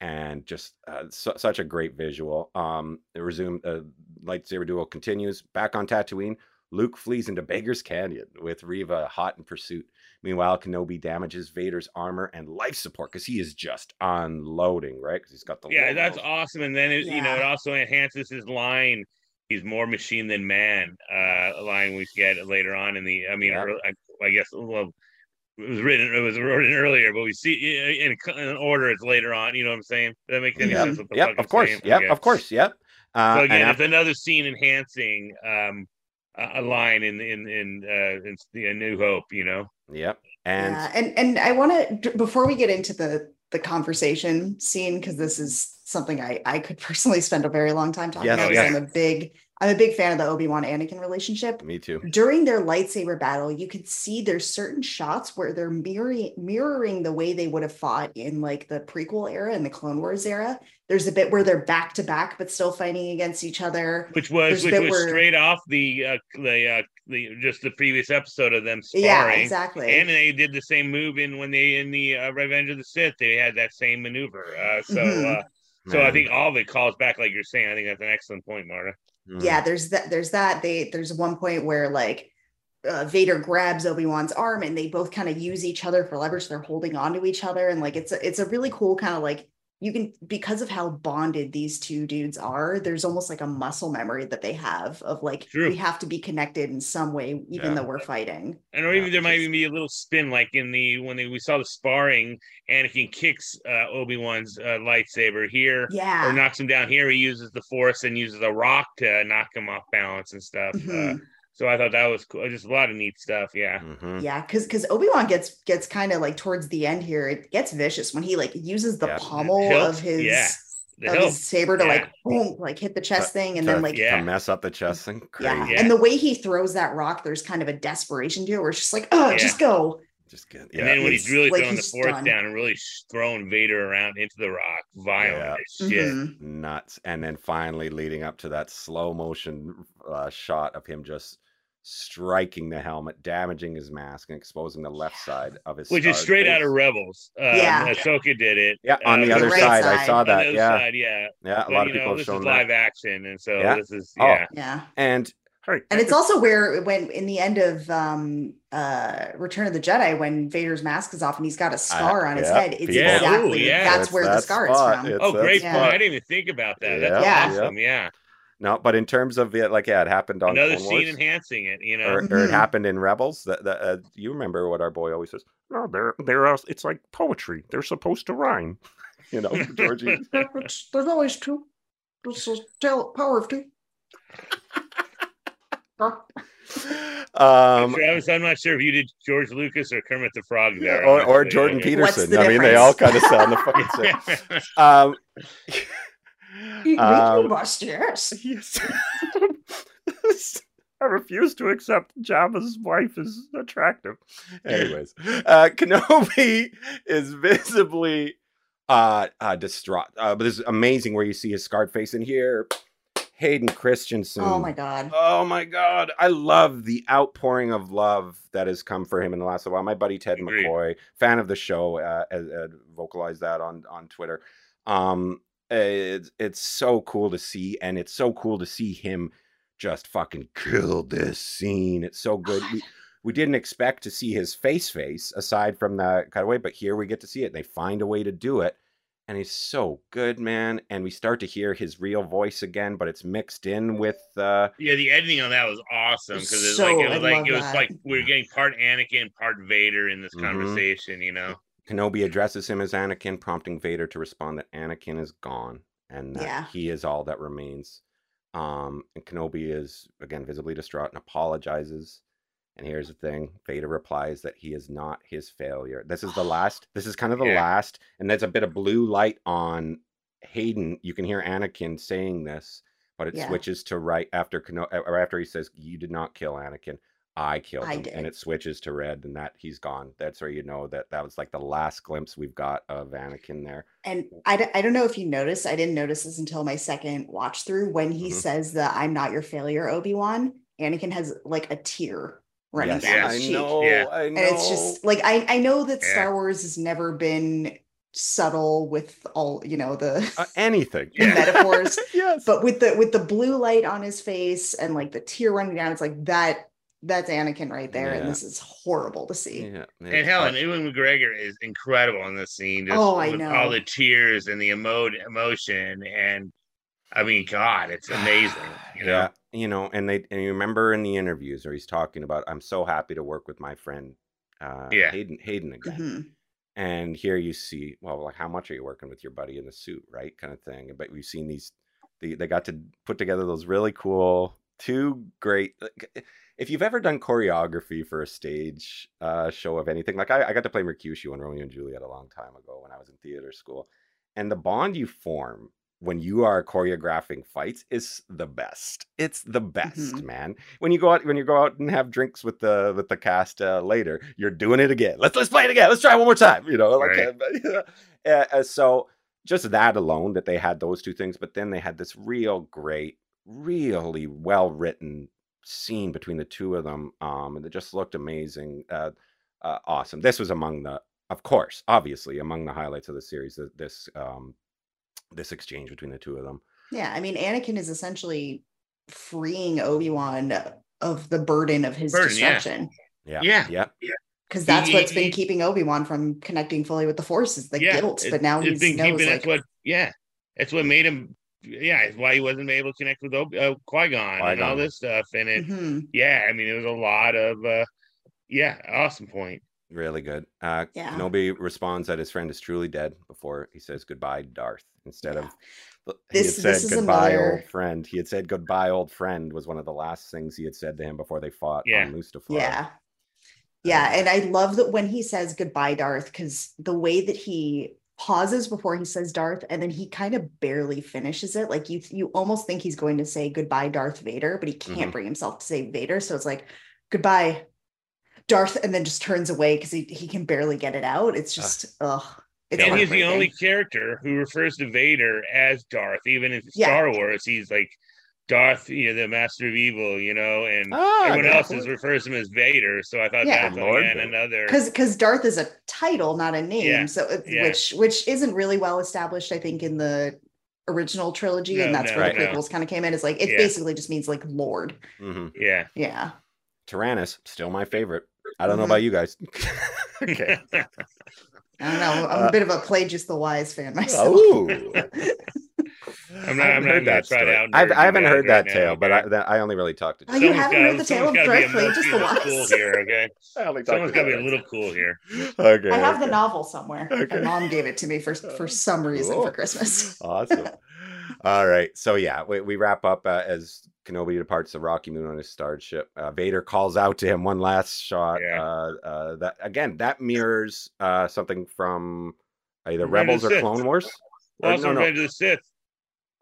and just uh, su- such a great visual. Um, the resume uh, lightsaber duel continues back on Tatooine. Luke flees into Beggar's Canyon with Reva hot in pursuit. Meanwhile, Kenobi damages Vader's armor and life support because he is just unloading, right? Because he's got the yeah, that's awesome. And then it, yeah. you know it also enhances his line. He's more machine than man. Uh, line we get later on in the. I mean, yeah. I, I guess well, it was written it was written earlier, but we see in, in order it's later on. You know what I'm saying? Does that make any yep. sense? What the yep, of course. Yep, of course. Yep. Uh, so again, it's another scene enhancing um, a line in in in, uh, in the New Hope. You know. Yep. And yeah, and and I want to before we get into the the conversation scene because this is something I I could personally spend a very long time talking yes, about. Yes. I'm a big I'm a big fan of the Obi Wan Anakin relationship. Me too. During their lightsaber battle, you could see there's certain shots where they're mirroring mirroring the way they would have fought in like the prequel era and the Clone Wars era. There's a bit where they're back to back but still fighting against each other. Which was which was where... straight off the uh, the uh, the just the previous episode of them sparring. Yeah, exactly. And they did the same move in when they in the uh, Revenge of the Sith. They had that same maneuver. Uh, so. Mm-hmm. Uh, so I think all of it calls back, like you're saying. I think that's an excellent point, Marta. Mm. Yeah, there's that. There's that. They there's one point where like uh, Vader grabs Obi Wan's arm, and they both kind of use each other for leverage. They're holding on to each other, and like it's a, it's a really cool kind of like you can because of how bonded these two dudes are there's almost like a muscle memory that they have of like True. we have to be connected in some way even yeah. though we're fighting and or even yeah, there might even be a little spin like in the when they, we saw the sparring anakin kicks uh, obi-wan's uh, lightsaber here yeah or knocks him down here he uses the force and uses a rock to knock him off balance and stuff uh, mm-hmm. uh, so I thought that was cool. Just a lot of neat stuff. Yeah. Mm-hmm. Yeah. Cause because Obi-Wan gets gets kind of like towards the end here, it gets vicious when he like uses the yeah. pommel of his yeah. of his saber to yeah. like boom, like hit the chest to, thing and to, then like yeah. mess up the chest thing. Crazy. Yeah. And the way he throws that rock, there's kind of a desperation to it where it's just like, oh, just go. Just get, yeah. And then when he's really like throwing he's the force down and really throwing Vader around into the rock, violent yeah. shit, mm-hmm. nuts. And then finally leading up to that slow motion uh, shot of him just striking the helmet, damaging his mask, and exposing the left side of his. Which is straight face. out of Rebels. Um, yeah, Ahsoka did it. Yeah, on uh, the other side, side, I saw that. Yeah, side, yeah, yeah. A but, lot of people know, have shown this is live that. action, and so yeah. this is yeah, oh. yeah. And and it's also where when in the end of um uh Return of the Jedi, when Vader's mask is off and he's got a scar uh, on his yeah, head, it's yeah. exactly Ooh, yeah. that's it's where that the scar spot. is from. It's oh, great point! I didn't even think about that. That's yeah. awesome. Yeah. No, but in terms of it, like yeah, it happened on another Clone scene Wars, enhancing it, you know, or, or it mm-hmm. happened in Rebels. That, that uh, you remember what our boy always says? No, they're they're uh, it's like poetry. They're supposed to rhyme. you know, Georgie. there's always two. There's a tale power of two. Um, Travis, I'm not sure if you did George Lucas or Kermit the Frog there, or, or Jordan Peterson. I mean, they all kind of sound the fucking same. um, um, yes. yes. I refuse to accept Jabba's wife is attractive. Anyways, uh, Kenobi is visibly uh, uh, distraught. Uh, but this is amazing where you see his scarred face in here. Hayden Christensen. Oh my god. Oh my god. I love the outpouring of love that has come for him in the last while. My buddy Ted Agreed. McCoy, fan of the show, uh, uh, vocalized that on on Twitter. Um, it's it's so cool to see, and it's so cool to see him just fucking kill this scene. It's so good. We, we didn't expect to see his face face aside from the cutaway, but here we get to see it. They find a way to do it. And he's so good, man. And we start to hear his real voice again, but it's mixed in with uh Yeah, the editing on that was awesome because it's so, like it was I like it was that. like we are getting part Anakin, part Vader in this mm-hmm. conversation, you know. Kenobi addresses him as Anakin, prompting Vader to respond that Anakin is gone and that yeah. he is all that remains. Um, and Kenobi is again visibly distraught and apologizes. And here's the thing Vader replies that he is not his failure. This is the last, this is kind of the yeah. last, and there's a bit of blue light on Hayden. You can hear Anakin saying this, but it yeah. switches to right after Kenobi, or after he says, You did not kill Anakin. I killed I him, did. and it switches to red, and that he's gone. That's where you know that that was like the last glimpse we've got of Anakin there. And I, I don't know if you noticed, I didn't notice this until my second watch through when he mm-hmm. says that I'm not your failure, Obi Wan. Anakin has like a tear running yes. down yeah, his I cheek. Know, yeah. I know. And it's just like I, I know that yeah. Star Wars has never been subtle with all you know the uh, anything the metaphors yes but with the with the blue light on his face and like the tear running down it's like that that's Anakin right there, yeah. and this is horrible to see. Yeah, and Helen, Ewan McGregor is incredible in this scene. Just oh, I know all the tears and the emo- emotion, and I mean, God, it's amazing. You know? Yeah, you know, and they and you remember in the interviews where he's talking about, "I'm so happy to work with my friend, uh, yeah, Hayden, Hayden again." Mm-hmm. And here you see, well, like how much are you working with your buddy in the suit, right? Kind of thing. But we've seen these, they, they got to put together those really cool, two great if you've ever done choreography for a stage uh, show of anything, like I, I got to play Mercutio in Romeo and Juliet a long time ago when I was in theater school, and the bond you form when you are choreographing fights is the best. It's the best, mm-hmm. man. When you go out, when you go out and have drinks with the with the cast uh, later, you're doing it again. Let's let's play it again. Let's try one more time. You know, like uh, uh, so. Just that alone, that they had those two things, but then they had this real great, really well written scene between the two of them, um, and it just looked amazing, uh, uh, awesome. This was among the, of course, obviously among the highlights of the series. This um, this exchange between the two of them. Yeah, I mean, Anakin is essentially freeing Obi Wan of the burden of his burden, destruction. Yeah, yeah, yeah. yeah. Because that's he, what's he, been keeping Obi Wan from connecting fully with the Force is the yeah, guilt. It, but now he's been knows, keeping. Like, that's what. Yeah, that's what made him yeah, why he wasn't able to connect with uh, Qui Gon and all this stuff. And it, mm-hmm. yeah, I mean, it was a lot of, uh, yeah, awesome point. Really good. Uh, yeah. Kenobi responds that his friend is truly dead before he says goodbye, Darth, instead yeah. of he this, had said goodbye, another... old friend. He had said goodbye, old friend was one of the last things he had said to him before they fought yeah. on Mustafar. Yeah. Yeah, and I love that when he says goodbye, Darth, because the way that he pauses before he says Darth, and then he kind of barely finishes it. Like you, you almost think he's going to say goodbye, Darth Vader, but he can't mm-hmm. bring himself to say Vader. So it's like goodbye, Darth, and then just turns away because he, he can barely get it out. It's just uh, ugh. It's and he's the only character who refers to Vader as Darth, even in yeah. Star Wars. He's like Darth, you know, the Master of Evil, you know, and oh, everyone else is refers to him as Vader. So I thought yeah. that's again another because because Darth is a title, not a name. Yeah. So yeah. which which isn't really well established, I think, in the original trilogy, no, and that's no, where the prequels no. kind of came in. Is like it basically just means like Lord. Mm-hmm. Yeah, yeah. Tyrannus, still my favorite. I don't mm-hmm. know about you guys. okay. I don't know. I'm uh, a bit of a Plagueis the Wise fan myself. Oh. I'm not. I haven't heard that story. I've, I haven't heard that tale, okay. but I, I only really talked to. Oh, you haven't heard the tale of Darth Plagueis the Wise. Cool here, okay. Someone's got to be a little cool here. Okay. I have okay. the novel somewhere. Okay. My mom gave it to me for for some reason cool. for Christmas. Awesome. All right. So yeah, we, we wrap up uh, as Kenobi departs the Rocky Moon on his starship. Uh, Vader calls out to him one last shot. Yeah. Uh, uh, that again, that mirrors uh, something from either Rebels or Clone Wars. Also, or, no, no. the Sith.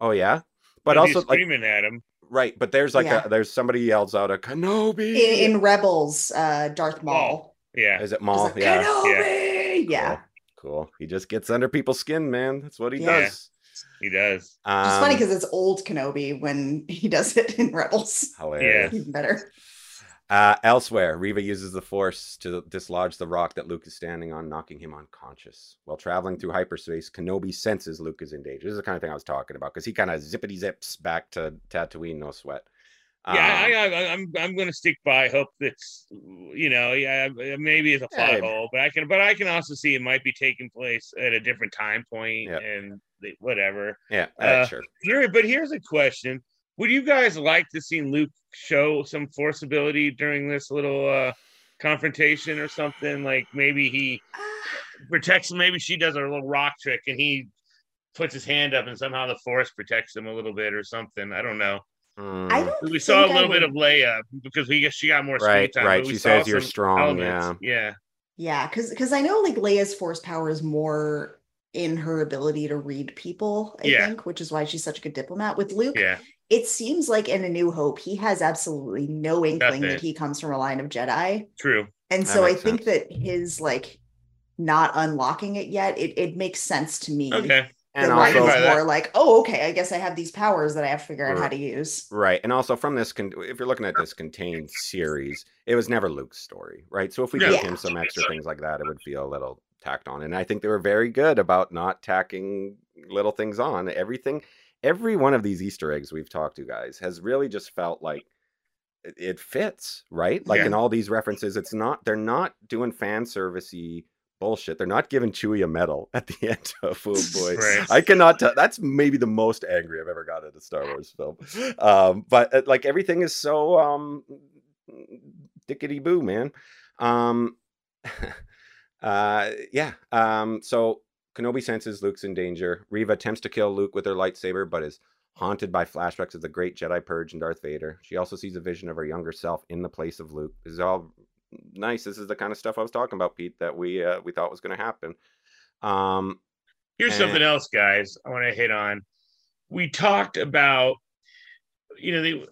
Oh yeah, but also screaming like, at him. Right, but there's like yeah. a there's somebody yells out a Kenobi in, in Rebels. Uh, Darth Maul. Oh, yeah, is it Maul? Like, yeah. Kenobi. Yeah. Cool. cool. He just gets under people's skin, man. That's what he yeah. does. He does. Um, it's funny because it's old Kenobi when he does it in Rebels. Hilarious. Yeah. Even better. Uh, elsewhere, Reva uses the Force to dislodge the rock that Luke is standing on, knocking him unconscious. While traveling through hyperspace, Kenobi senses Luke is in danger. This is the kind of thing I was talking about because he kind of zippity zips back to Tatooine, no sweat. Yeah, um, I, I, I'm I'm going to stick by. Hope that's you know, yeah, maybe it's a plot hole, but I can, but I can also see it might be taking place at a different time point yep. and whatever. Yeah, uh, sure. Here, but here's a question: Would you guys like to see Luke show some force ability during this little uh confrontation or something? Like maybe he protects. Maybe she does a little rock trick and he puts his hand up and somehow the force protects him a little bit or something. I don't know. Mm. I don't we saw a little bit of Leia because we she got more right, time. Right, she says you're strong. Elements. Yeah, yeah, yeah. Because because I know like Leia's force power is more in her ability to read people. I yeah. think, which is why she's such a good diplomat. With Luke, yeah. It seems like in A New Hope, he has absolutely no inkling that he comes from a line of Jedi. True. And so I think sense. that his like not unlocking it yet, it it makes sense to me. Okay and also more like, oh, okay, I guess I have these powers that I have to figure out how to use. Right, and also from this, con- if you're looking at this contained series, it was never Luke's story, right? So if we yeah. give him some extra things like that, it would feel a little tacked on. And I think they were very good about not tacking little things on. Everything, every one of these Easter eggs we've talked to, guys, has really just felt like it fits, right? Like yeah. in all these references, it's not they're not doing fan servicey bullshit. They're not giving Chewie a medal at the end of Oh Boy. right. I cannot tell. That's maybe the most angry I've ever got at a Star Wars film. Um, but uh, like everything is so um, dickety boo, man. Um, uh, yeah. Um, so Kenobi senses Luke's in danger. Reva attempts to kill Luke with her lightsaber, but is haunted by flashbacks of the Great Jedi Purge and Darth Vader. She also sees a vision of her younger self in the place of Luke. This is all nice. This is the kind of stuff I was talking about, Pete, that we uh, we thought was going to happen. Um, Here's and... something else, guys. I want to hit on. We talked about, you know, the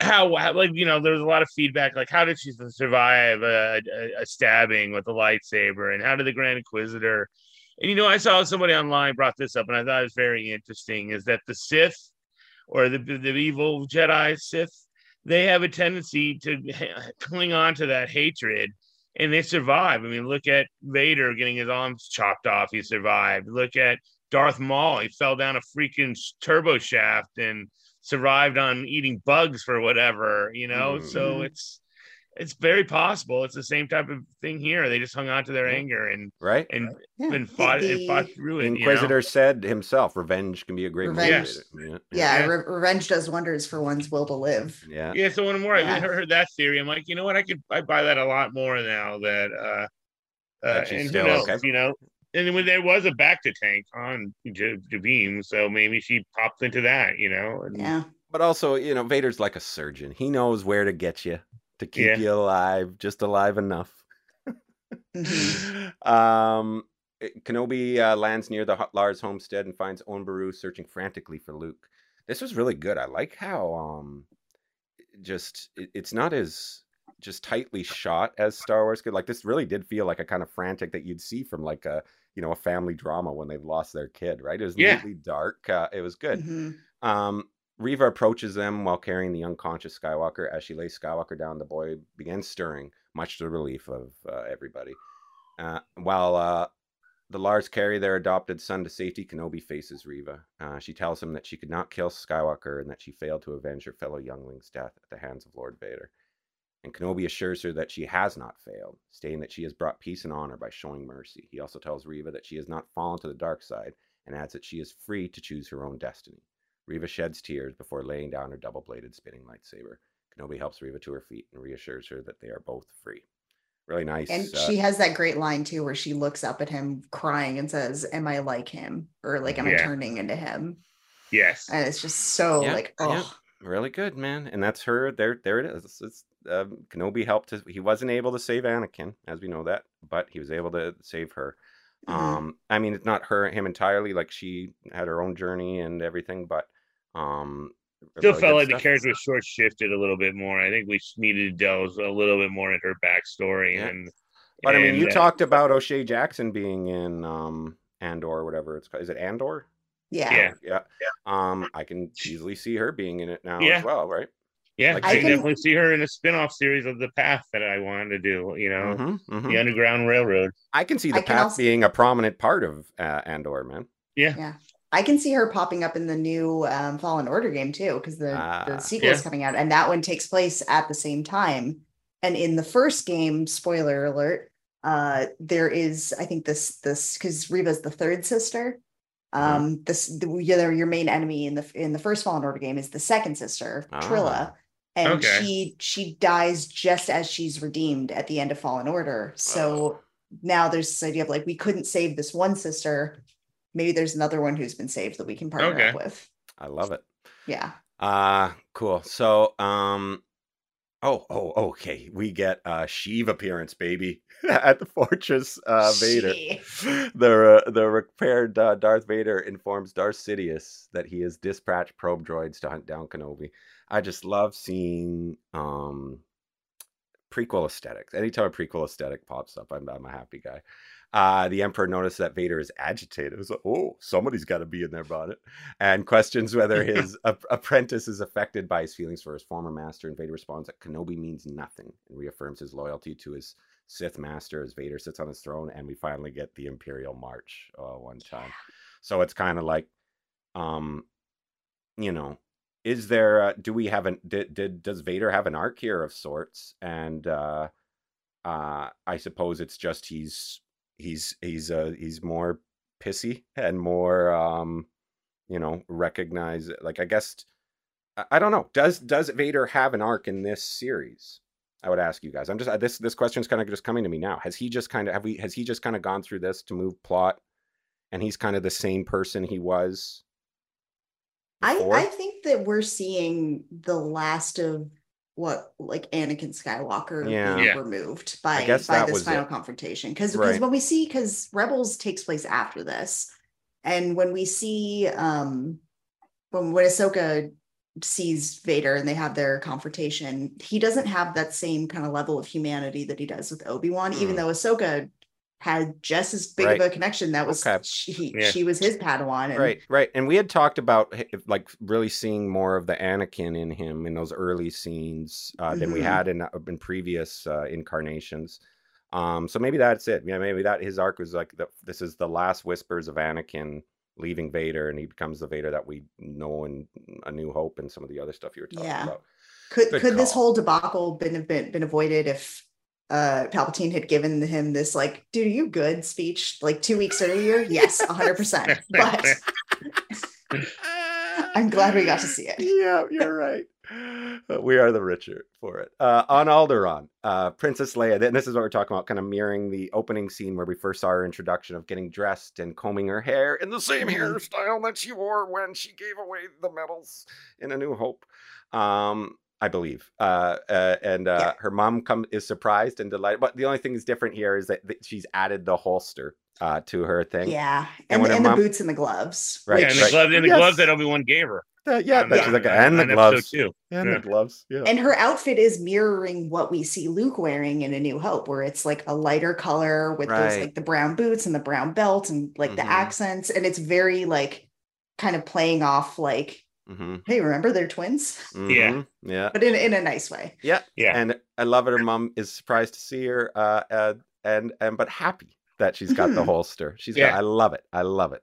how, how like you know there was a lot of feedback like how did she survive a, a, a, stabbing with a lightsaber and how did the grand inquisitor and you know i saw somebody online brought this up and i thought it was very interesting is that the sith or the, the evil jedi sith they have a tendency to cling on to that hatred and they survive. I mean, look at Vader getting his arms chopped off. He survived. Look at Darth Maul. He fell down a freaking turbo shaft and survived on eating bugs for whatever, you know? Mm-hmm. So it's it's very possible. It's the same type of thing here. They just hung on to their anger and right and yeah. and fought the, and fought through it. Inquisitor you know? said himself, "Revenge can be a great revenge." Yeah, yeah. yeah. Re- revenge does wonders for one's will to live. Yeah, yeah. So when more yeah. I heard that theory, I'm like, you know what? I could I buy that a lot more now that uh, uh and still, knows, okay. you know. And when there was a bacta tank on Jabiim, so maybe she popped into that, you know. And, yeah. But also, you know, Vader's like a surgeon. He knows where to get you to keep yeah. you alive, just alive enough. mm-hmm. um, eh, Kenobi uh, lands near the Lars homestead and finds Owen Beru searching frantically for Luke. This was really good. I like how um, just it, it's not as just tightly shot as Star Wars could. Like this really did feel like a kind of frantic that you'd see from like a you know a family drama when they've lost their kid. Right? It was yeah. neatly dark. Uh, it was good. Mm-hmm. Um, Reva approaches them while carrying the unconscious Skywalker. As she lays Skywalker down, the boy begins stirring, much to the relief of uh, everybody. Uh, while uh, the Lars carry their adopted son to safety, Kenobi faces Reva. Uh, she tells him that she could not kill Skywalker and that she failed to avenge her fellow youngling's death at the hands of Lord Vader. And Kenobi assures her that she has not failed, stating that she has brought peace and honor by showing mercy. He also tells Reva that she has not fallen to the dark side and adds that she is free to choose her own destiny. Reva sheds tears before laying down her double bladed spinning lightsaber. Kenobi helps Reva to her feet and reassures her that they are both free. Really nice. And uh, she has that great line too where she looks up at him crying and says, Am I like him? Or like, Am yeah. I turning into him? Yes, and it's just so yeah, like oh. Yeah. Really good, man, and that's her. There, there it is. It's, um, Kenobi helped. His, he wasn't able to save Anakin, as we know that, but he was able to save her. Mm-hmm. Um, I mean, it's not her, him entirely. Like she had her own journey and everything, but um, still really felt like stuff. the character was short shifted a little bit more. I think we needed to delve a little bit more into her backstory yeah. and. But and, I mean, you uh, talked about O'Shea Jackson being in um Andor, or whatever it's called. Is it Andor? Yeah. yeah. Yeah. Um, I can easily see her being in it now yeah. as well, right? Yeah, like I can definitely see her in a spin-off series of the path that I wanted to do, you know, mm-hmm, mm-hmm. the Underground Railroad. I can see the I path also... being a prominent part of uh, Andor, man. Yeah. Yeah. I can see her popping up in the new um, Fallen Order game too, because the, uh, the sequel is coming out, and that one takes place at the same time. And in the first game, spoiler alert, uh, there is, I think this this because Reva's the third sister. Um, this the, you know your main enemy in the in the first Fallen Order game is the second sister, ah. Trilla, and okay. she she dies just as she's redeemed at the end of Fallen Order. So oh. now there's this idea of like we couldn't save this one sister. Maybe there's another one who's been saved that we can partner okay. up with. I love it. Yeah. Uh cool. So um Oh, oh, okay. We get a Sheev appearance, baby, at the fortress. Uh, Vader, the uh, the repaired uh, Darth Vader informs Darth Sidious that he has dispatched probe droids to hunt down Kenobi. I just love seeing um, prequel aesthetics. Anytime a prequel aesthetic pops up, I'm I'm a happy guy. Uh, the Emperor notices that Vader is agitated. It like, oh, somebody's got to be in their bonnet, and questions whether his a- apprentice is affected by his feelings for his former master. And Vader responds that Kenobi means nothing and reaffirms his loyalty to his Sith master as Vader sits on his throne. And we finally get the Imperial March uh, one time. So it's kind of like, um, you know, is there? Uh, do we have an? Did, did does Vader have an arc here of sorts? And uh, uh, I suppose it's just he's he's he's uh he's more pissy and more um you know recognize like i guess I, don't know does does vader have an arc in this series i would ask you guys i'm just this this question is kind of just coming to me now has he just kind of have we has he just kind of gone through this to move plot and he's kind of the same person he was before? i i think that we're seeing the last of what like Anakin Skywalker yeah. being yeah. removed by by this final it. confrontation because because right. when we see because Rebels takes place after this and when we see um when when Ahsoka sees Vader and they have their confrontation he doesn't have that same kind of level of humanity that he does with Obi-Wan mm. even though Ahsoka had just as big right. of a connection. That was okay. she. Yeah. She was his Padawan. And... Right, right. And we had talked about like really seeing more of the Anakin in him in those early scenes uh, mm-hmm. than we mm-hmm. had in uh, in previous uh, incarnations. Um, so maybe that's it. Yeah, maybe that his arc was like the, this is the last whispers of Anakin leaving Vader, and he becomes the Vader that we know in A New Hope and some of the other stuff you were talking yeah. about. Could Good could call. this whole debacle been been been avoided if uh Palpatine had given him this like, dude, are you good speech like two weeks earlier? Yes, hundred percent. But I'm glad we got to see it. Yeah, you're right. we are the richer for it. Uh, on Alderaan, uh, Princess Leia, and this is what we're talking about, kind of mirroring the opening scene where we first saw her introduction of getting dressed and combing her hair in the same mm-hmm. hairstyle that she wore when she gave away the medals in A New Hope. Um, I believe. Uh, uh, and uh, yeah. her mom come is surprised and delighted. But the only thing that's different here is that, that she's added the holster uh, to her thing. Yeah, and, and, and mom... the boots and the gloves. Right, yeah, and the gloves and the yes. gloves that Obi Wan gave her. Uh, yeah, on, she's like, and the gloves too. And yeah. the gloves. Yeah. And her outfit is mirroring what we see Luke wearing in A New Hope, where it's like a lighter color with right. those like the brown boots and the brown belt and like mm-hmm. the accents, and it's very like kind of playing off like Mm-hmm. Hey, remember they're twins? Mm-hmm. Yeah, yeah, but in in a nice way. Yeah, yeah. And I love it. Her mom is surprised to see her, uh, uh and and but happy that she's got the holster. She's yeah. got. I love it. I love it.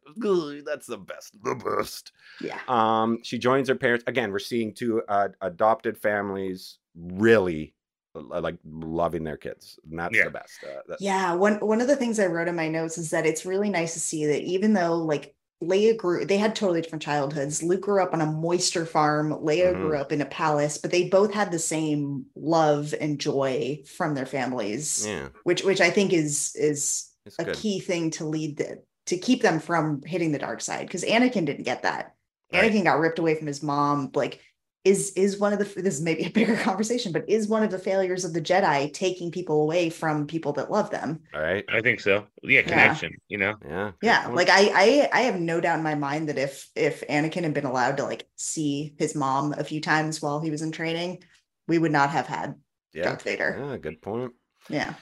That's the best. The best. Yeah. Um, she joins her parents again. We're seeing two uh, adopted families really like loving their kids and that's yeah. the best uh, yeah one one of the things i wrote in my notes is that it's really nice to see that even though like Leia grew, they had totally different childhoods. Luke grew up on a moisture farm. Leia mm-hmm. grew up in a palace, but they both had the same love and joy from their families. Yeah. Which which I think is is it's a good. key thing to lead the, to keep them from hitting the dark side. Because Anakin didn't get that. Anakin got ripped away from his mom. Like, is is one of the this is maybe a bigger conversation, but is one of the failures of the Jedi taking people away from people that love them? All right, I think so. Yeah, connection. Yeah. You know. Yeah. Yeah. Like I, I I have no doubt in my mind that if if Anakin had been allowed to like see his mom a few times while he was in training, we would not have had yeah. Darth Vader. Yeah, good point. Yeah.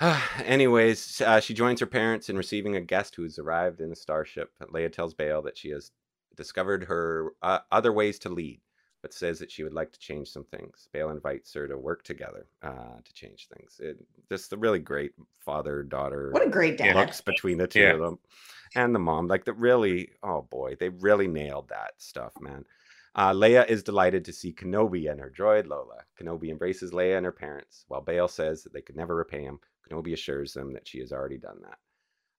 Anyways, uh, she joins her parents in receiving a guest who's arrived in a starship. Leia tells Bail that she has discovered her uh, other ways to lead but says that she would like to change some things. Bail invites her to work together uh, to change things. It, just a really great father daughter. What a great dad. Looks between the two yeah. of them, and the mom. Like the really, oh boy, they really nailed that stuff, man. Uh, Leia is delighted to see Kenobi and her droid Lola. Kenobi embraces Leia and her parents, while Bail says that they could never repay him. Kenobi assures them that she has already done that.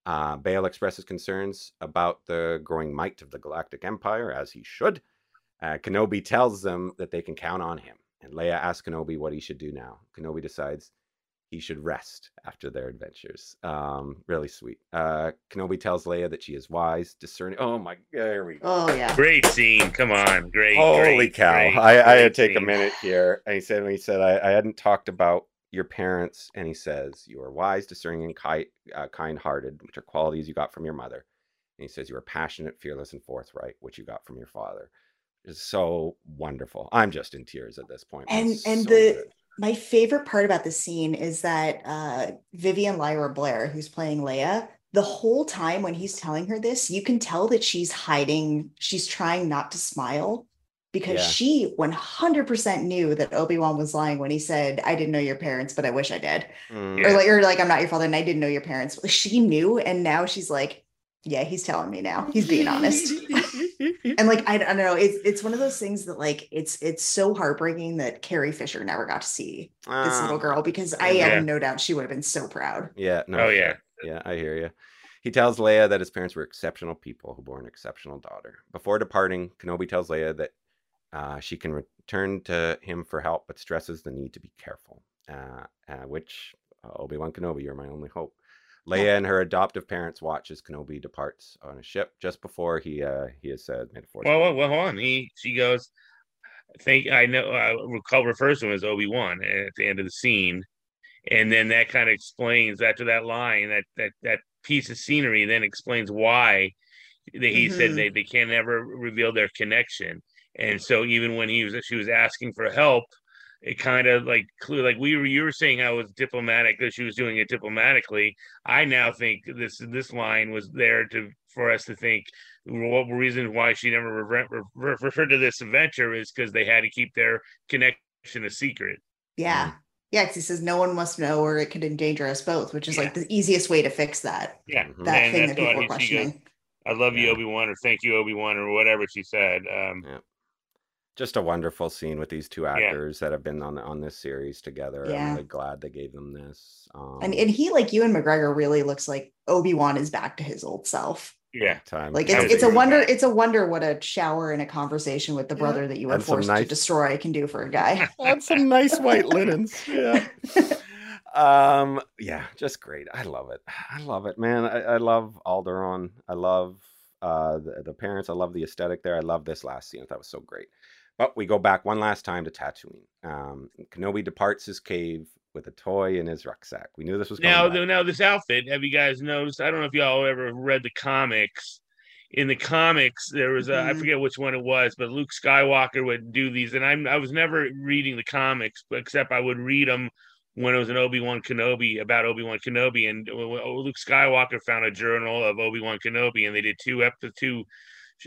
Uh, Bail expresses concerns about the growing might of the Galactic Empire, as he should, uh, Kenobi tells them that they can count on him, and Leia asks Kenobi what he should do now. Kenobi decides he should rest after their adventures. Um, really sweet. Uh, Kenobi tells Leia that she is wise, discerning. Oh my, there we go. Oh yeah, great scene. Come on, great. Holy great, cow! Great, I, I had to take scene. a minute here. And he said, he said, I, I hadn't talked about your parents, and he says, you are wise, discerning, and ki- uh, kind-hearted, which are qualities you got from your mother. And he says, you are passionate, fearless, and forthright, which you got from your father It's so wonderful. I'm just in tears at this point. And it's and so the good. my favorite part about the scene is that uh Vivian Lyra Blair, who's playing Leia, the whole time when he's telling her this, you can tell that she's hiding, she's trying not to smile because Yeah. she 100% knew that Obi-Wan was lying when he said, I didn't know your parents, but I wish I did. Mm, Or like, or like, I'm not your father and I didn't know your parents. She knew. And now she's like, yeah, he's telling me now. He's being honest. and like I, I don't know it's it's one of those things that like it's it's so heartbreaking that Carrie Fisher never got to see this Ah, little girl because I Yeah. have no doubt she would have been so proud. Yeah. No. Oh yeah. Yeah, I hear you. He tells Leia that his parents were exceptional people who bore an exceptional daughter. Before departing, Kenobi tells Leia that uh, she can return to him for help, but stresses the need to be careful. Uh, uh, which Obi Wan Kenobi, you're my only hope. Leia and her adoptive parents watch as Kenobi departs on a ship just before he uh, he has said, "May the force." Well, well, well, hold on. He she goes. I think I know. I recall refers to him as Obi Wan at the end of the scene, and then that kind of explains after that line that that that piece of scenery then explains why that he said Mhm. they they can never reveal their connection, and so even when he was she was asking for help. It kind of like clue like we were you were saying how it was diplomatic that she was doing it diplomatically. I now think this this line was there to for us to think what reason why she never refer, refer, referred to this adventure is because they had to keep their connection a secret. Yeah. Yeah, 'cause he says no one must know or it could endanger us both, which is Yeah. like the easiest way to fix that. Yeah, Mhm. That And thing that's that people what were he- she goes. I love you, Obi Wan, or thank you, Obi Wan, or whatever she said. Um, just a wonderful scene with these two Yeah. actors that have been on on this series together. I'm Yeah. really glad they gave them this. Um, And and he like Ewan McGregor really looks like Obi-Wan is back to his old self. yeah, time. Like it's it's a wonder it's a wonder what a shower and a conversation with the Yeah. brother that you were And some forced to destroy can do for a guy. and some nice white linens. Yeah. um. Yeah. Just great. I love it. I love it, man. I, I love Alderaan. I love uh the, the parents. I love the aesthetic there. I love this last scene. That was so great. But we go back one last time to Tatooine. Um, Kenobi departs his cave with a toy in his rucksack. We knew this was. Now, back. now this outfit. Have you guys noticed? I don't know if y'all ever read the comics. In the comics, there was a, I Mhm. forget which one it was, but Luke Skywalker would do these, and I'm I was never reading the comics, except I would read them when it was an Obi Wan Kenobi about Obi Wan Kenobi, and uh, Luke Skywalker found a journal of Obi Wan Kenobi, and they did two episodes, two,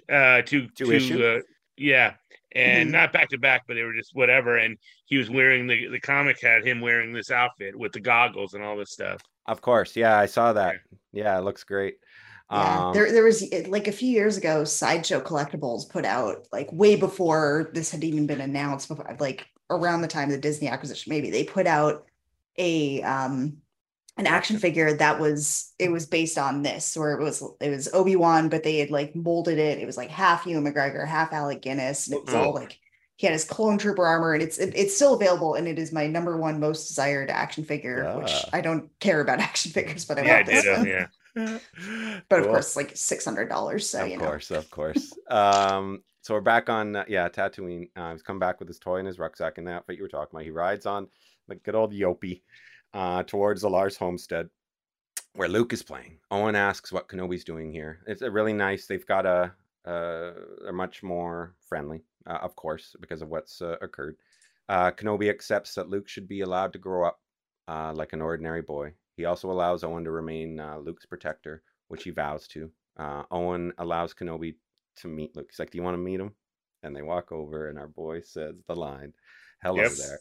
uh, two, Two two, uh, yeah, and Mhm. not back to back, but they were just whatever, and he was wearing the the comic had him wearing this outfit with the goggles and all this stuff. Of course. Yeah, I saw that. Yeah, it looks great. Yeah, Um, there there was like a few years ago, Sideshow Collectibles put out like way before this had even been announced, before like around the time of the Disney acquisition, maybe they put out a um an action figure that was it was based on this, where it was it was Obi Wan, but they had like molded it. It was like half Ewan McGregor, half Alec Guinness, and it was all like he had his clone trooper armor, and it's it, it's still available, and it is my number one most desired action figure. Which Ah. I don't care about action figures, but I yeah, want this did. uh, yeah. But of Cool. course, like six hundred dollars. So of you know, of course, of course. Um, so we're back on uh, yeah Tatooine. Uh, he's come back with his toy and his rucksack and the outfit you were talking about. He rides on the good old eopie uh, towards the Lars homestead where Luke is playing. Owen asks what Kenobi's doing here. It's a really nice. They've got a uh, are much more friendly, uh, of course, because of what's uh, occurred. Uh, Kenobi accepts that Luke should be allowed to grow up uh, like an ordinary boy. He also allows Owen to remain uh, Luke's protector, which he vows to. Owen allows Kenobi to meet Luke. He's like, "Do you want to meet him?" And they walk over, and our boy says the line, "Hello yep. there."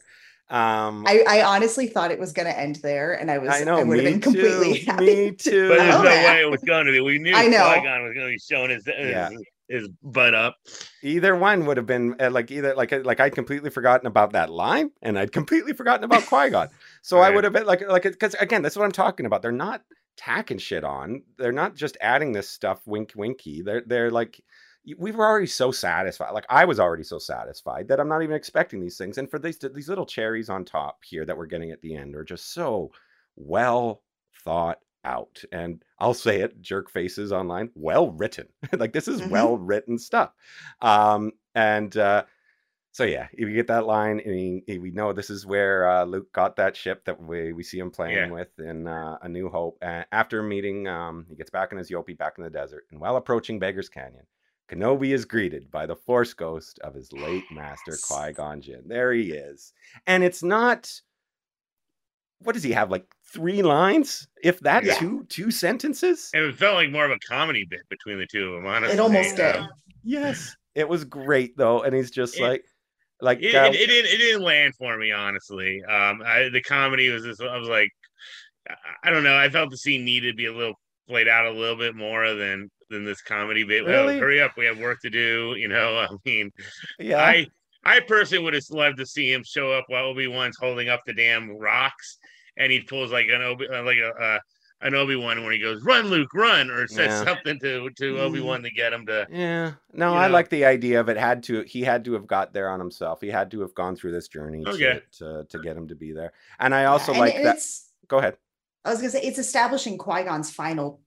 Um, I, I honestly thought it was going to end there, and I was I, know, I would have been completely happy. Me too. But there's no that. way it was going to be. We knew I know. Qui-Gon was going to be showing his, his, yeah. his butt up. Either one would have been uh, like either like uh, like I'd completely forgotten about that line, and I'd completely forgotten about Qui Gon. So right. I would have been like like because again, that's what I'm talking about. They're not tacking shit on. They're not just adding this stuff wink winky. They're they're like we were already so satisfied. Like I was already so satisfied that I'm not even expecting these things. And for these these little cherries on top here that we're getting at the end are just so well thought out. And I'll say it, jerk faces online, well written. like this is mm-hmm. well written stuff. Um, and uh, so yeah, if you get that line, and we know this is where uh, Luke got that ship that we, we see him playing yeah. with in uh, A New Hope. Uh, after meeting, um, he gets back in his eopie back in the desert, and while approaching Beggar's Canyon, Kenobi is greeted by the Force ghost of his late master Qui Gon Jinn. There he is, and it's not. What does he have? Like three lines, if that yeah. two two sentences. It felt like more of a comedy bit between the two of them. Honestly, it almost did. Yes, it was great though, and he's just it, like, like it, uh, it, it, didn't it didn't land for me honestly. Um, I, the comedy was just I was like, I don't know. I felt the scene needed to be a little played out a little bit more than than this comedy bit. Really? Well, hurry up, we have work to do. You know, I mean, yeah, I I personally would have loved to see him show up while Obi Wan's holding up the damn rocks, and he pulls like an Obi uh, like a. Uh, an Obi Wan when he goes, "Run, Luke, run," or says yeah. something to to Obi Wan to get him to. Yeah, no, I know. like the idea of it. Had to he had to have got there on himself. He had to have gone through this journey okay. to, to, to get him to be there. And I also yeah, like that. Go ahead. I was gonna say it's establishing Qui Gon's final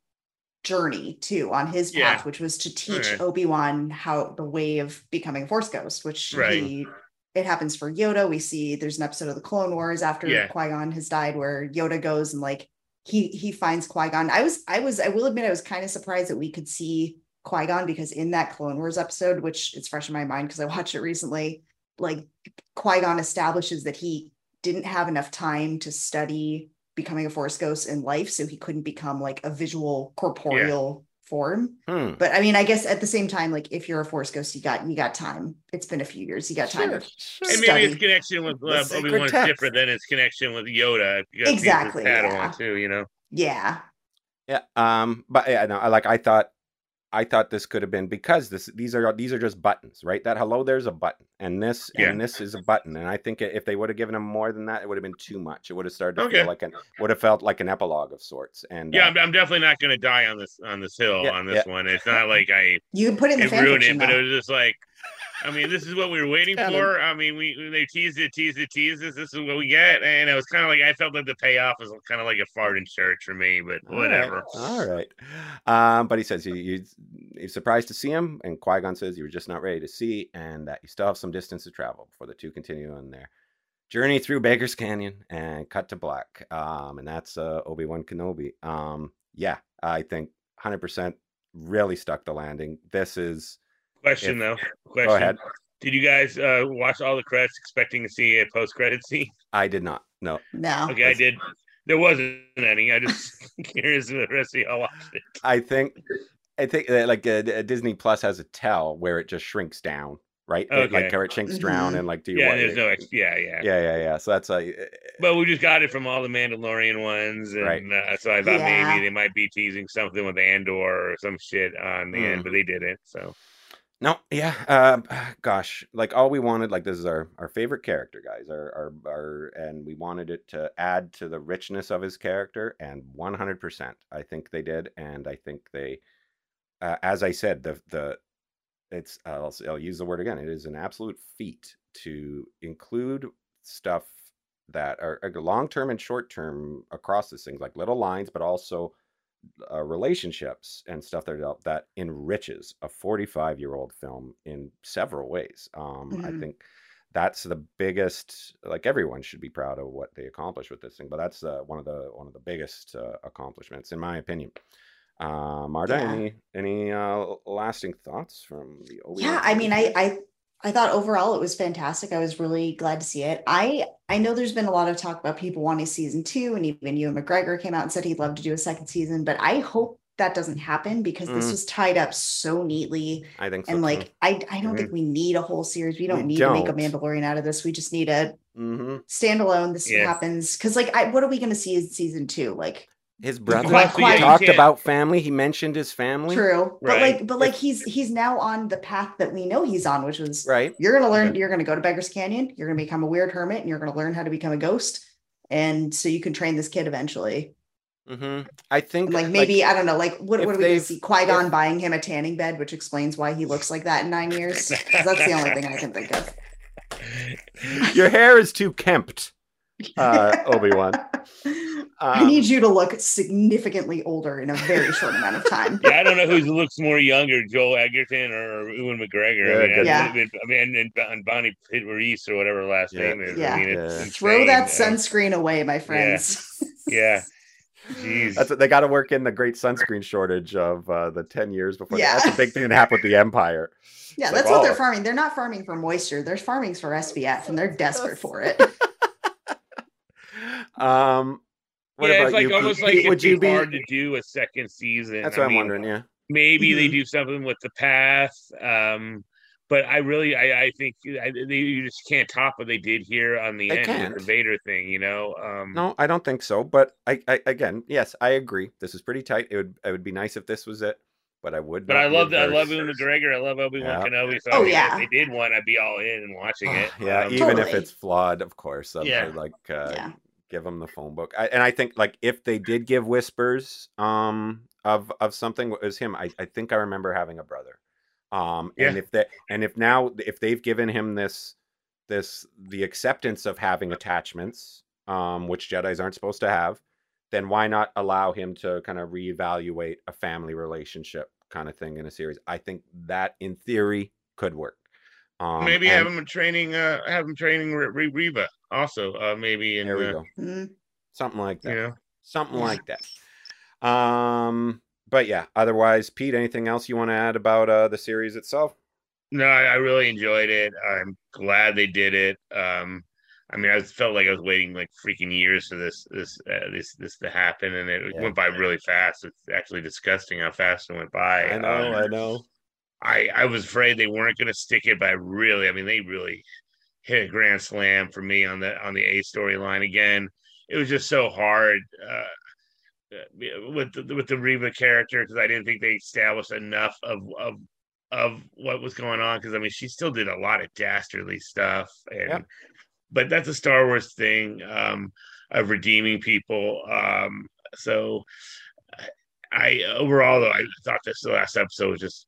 journey too on his path, yeah. which was to teach right. Obi Wan how the way of becoming a Force Ghost, which right. he it happens for Yoda. We see there's an episode of the Clone Wars after yeah. Qui Gon has died where Yoda goes and like he he finds Qui Gon. I was I was I will admit I was kind of surprised that we could see Qui Gon because in that Clone Wars episode, which it's fresh in my mind because I watched it recently, like Qui Gon establishes that he didn't have enough time to study becoming a force ghost in life so he couldn't become like a visual corporeal yeah. form hmm. but i mean i guess at the same time like if you're a force ghost you got you got time it's been a few years you got time sure, sure. and maybe his connection with uh, obi-wan is different than his connection with yoda exactly yeah. too you know yeah yeah um but yeah no I like i thought I thought this could have been because this these are these are just buttons, right? That hello there's a button, and this yeah. and this is a button, and I think if they would have given him more than that, it would have been too much. It would have started to okay. feel like an would have felt like an epilogue of sorts. And yeah, uh, I'm, I'm, definitely not going to die on this on this hill yeah, on this yeah. one. It's not like I you put it in the it ruined it, but it was just like I mean, this is what we were waiting for. I mean, we they teased it, teased it, teased it. This is what we get, and it was kind of like I felt that the payoff was kind of like a fart in church for me, but whatever. All right, all right. Um, but he says you, you you're surprised to see him, and Qui Gon says you were just not ready to see, and that you still have some distance to travel before the two continue on their journey through Baker's Canyon and cut to black. Um, and that's uh, Obi Wan Kenobi. Um, yeah, I think 100 percent really stuck the landing. This is Question if, though. Question. Go ahead. Did you guys uh, watch all the credits expecting to see a post credit scene? I did not. No. No. Okay, I did. There wasn't any. I just curious if the rest of y'all watched it. I think, I think that like uh, Disney Plus has a tell where it just shrinks down, right? Okay. It, like where it shrinks down mm-hmm. and like do you yeah, there's no ex- yeah, yeah, yeah, yeah, yeah. So that's like, but we just got it from all the Mandalorian ones, and right. uh, so I thought yeah. maybe they might be teasing something with Andor or some shit on the mm. end, but they didn't. So no, yeah. Uh, gosh, like all we wanted, like this is our our favorite character, guys. Our our our, and we wanted it to add to the richness of his character, and one hundred percent, I think they did, and I think they, uh, as I said, the the it's I'll, I'll use the word again. It is an absolute feat to include stuff that are long term and short term across this things, like little lines, but also uh, relationships and stuff that that enriches a 45 year old film in several ways. Um, mm-hmm. I think that's the biggest. Like everyone should be proud of what they accomplished with this thing, but that's uh, one of the one of the biggest uh, accomplishments, in my opinion. Uh, Marta, yeah. any any uh, lasting thoughts from the? Obi-Wan yeah, I mean, I I I thought overall it was fantastic. I was really glad to see it. I I know there's been a lot of talk about people wanting season two, and even Ewan McGregor came out and said he'd love to do a second season. But I hope that doesn't happen because mm. this was tied up so neatly. I think so. And like too. I I don't mm. think we need a whole series. We don't we need don't. to make a Mandalorian out of this. We just need a mm-hmm. standalone. This yeah. happens because like I what are we going to see in season two? Like his brother. He talked about family. He mentioned his family. True. But right. like but like he's he's now on the path that we know he's on which was right. you're gonna learn you're gonna go to beggars canyon you're gonna become a weird hermit and you're gonna learn how to become a ghost. And so you can train this kid eventually. Mm-hmm. i think and like maybe like, i don't know like what, what are we gonna see? Qui-gon if, buying him a tanning bed which explains why he looks like that in nine years? That's the only thing i can think of. Your hair is too kempt uh, Obi-Wan Um, I need you to look significantly older in a very short amount of time. Yeah, I don't know who looks more younger, Joel Edgerton or Ewan McGregor. Yeah, I mean, yeah. I mean, and, and Bonnie Pitt Reese or whatever her last yeah. name is. Yeah. I mean, it's Throw that sunscreen away, my friends. Yeah. yeah. Jeez. That's what, they got to work in the great sunscreen shortage of uh, the 10 years before. Yeah. That's a big thing that happened with the Empire. Yeah, it's that's like, what oh. they're farming. They're not farming for moisture. They're farming for SPF and they're desperate for it. Um, what yeah, it's like you, almost Pete? like would you be hard to do a second season. That's what I am wondering. Yeah, maybe mm-hmm. they do something with the path. Um, but I really, I, I think I, they, you just can't top what they did here on the they end can't. with the Vader thing. You know? Um, no, I don't think so. But I, I, again, yes, I agree. This is pretty tight. It would, it would be nice if this was it. But I would. But I love that. I love Ewan McGregor. I love Obi Wan yeah. Kenobi. So oh I mean, yeah. If they did one, I'd be all in and watching it. yeah, um, even totally. if it's flawed, of course. yeah. Like, uh, yeah give them the phone book. I, and I think like if they did give whispers um of of something it was him. I, I think I remember having a brother. Um yeah. and if that and if now if they've given him this this the acceptance of having attachments, um, which Jedi's aren't supposed to have, then why not allow him to kind of reevaluate a family relationship kind of thing in a series? I think that in theory could work. Um, maybe and, have him training, uh, have him training Reva also, uh, maybe. In, there we go. Mm-hmm. Something like that. You know? Something yeah. like that. Um, but yeah. Otherwise, Pete, anything else you want to add about uh the series itself? No, I, I really enjoyed it. I'm glad they did it. Um, I mean, I felt like I was waiting like freaking years for this this uh, this this to happen, and it yeah. went by really fast. It's actually disgusting how fast it went by. I know, um, I know. I I was afraid they weren't going to stick it, but I really, I mean, they really hit a grand slam for me on the on the A storyline again. It was just so hard uh, uh with the, with the Reva character because I didn't think they established enough of of of what was going on because I mean she still did a lot of dastardly stuff and yeah. but that's a Star Wars thing um, of redeeming people. Um, so I overall though I thought this the last episode was just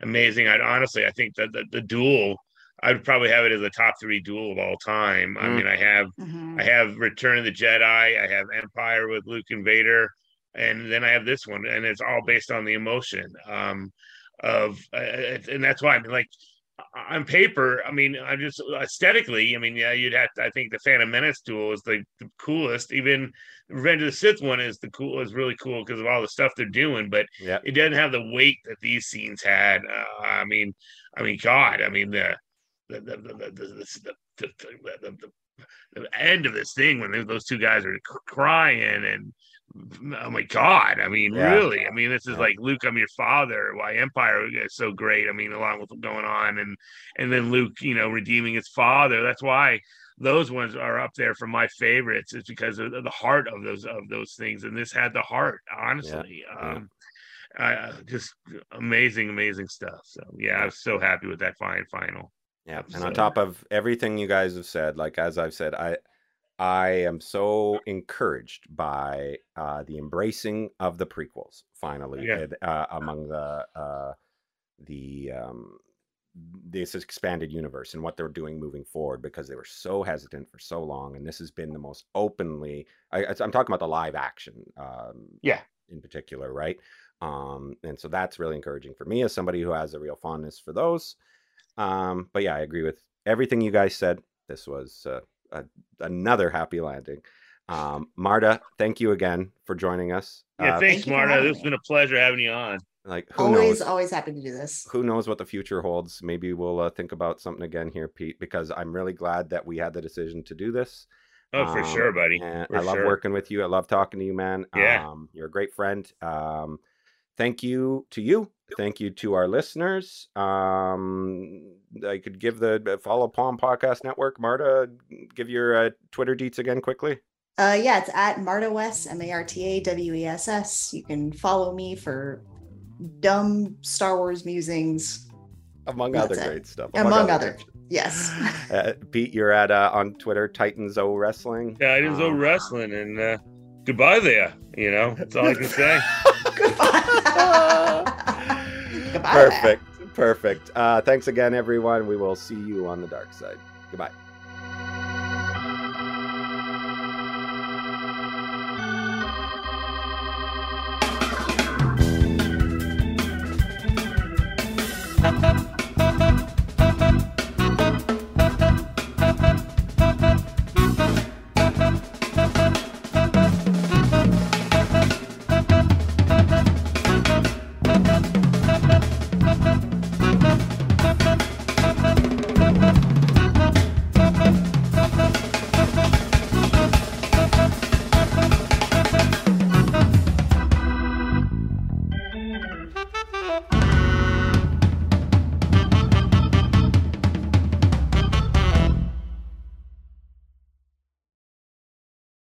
amazing. I'd honestly, I think that the, the duel, I'd probably have it as a top three duel of all time. Mm. I mean, I have, mm-hmm. I have Return of the Jedi, I have Empire with Luke and Vader, and then I have this one, and it's all based on the emotion um, of, uh, and that's why I mean, like on paper, I mean, I'm just aesthetically. I mean, yeah, you'd have. To, I think the Phantom Menace duel is the, the coolest. Even Revenge of the Sith one is the cool. is really cool because of all the stuff they're doing. But yeah. it doesn't have the weight that these scenes had. Uh, I mean, I mean, God, I mean the the the the the, end of this thing when those two guys are crying and oh my god i mean yeah. really i mean this is like luke i'm your father why empire is so great i mean along with what's going on and and then luke you know redeeming his father that's why those ones are up there for my favorites it's because of the heart of those of those things and this had the heart honestly yeah. um uh, just amazing amazing stuff so yeah i was so happy with that fine final yeah and on top of everything you guys have said like as i've said i I am so encouraged by uh, the embracing of the prequels finally yeah. uh, among the uh, the um, this expanded universe and what they're doing moving forward because they were so hesitant for so long and this has been the most openly I, am talking about the live action um, yeah in particular, right? Um, and so that's really encouraging for me as somebody who has a real fondness for those. Um, but yeah, I agree with everything you guys said. This was uh, a, another happy landing. Um, Marta, thank you again for joining us. Yeah, uh, thanks, thank Marta. It's been a pleasure having you on. Like always, knows? always happy to do this. Who knows what the future holds? Maybe we'll uh, think about something again here, Pete. Because I'm really glad that we had the decision to do this. Oh, for um, sure, buddy. For I love sure. working with you. I love talking to you, man. Yeah, um, you're a great friend. Um, thank you to you. Thank you to our listeners. Um, I could give the follow Palm Podcast Network. Marta, give your uh, Twitter deets again quickly. Uh, yeah, it's at Marta Wess, M A R T A W E S S. You can follow me for dumb Star Wars musings, among other it. great stuff. Among, among other, other yes. uh, Pete, you're at uh, on Twitter, Titans O Wrestling. Yeah, Titans O um, Wrestling, and uh, goodbye there. You know, that's all I can say. goodbye. Perfect. Perfect. Uh, thanks again, everyone. We will see you on the dark side. Goodbye.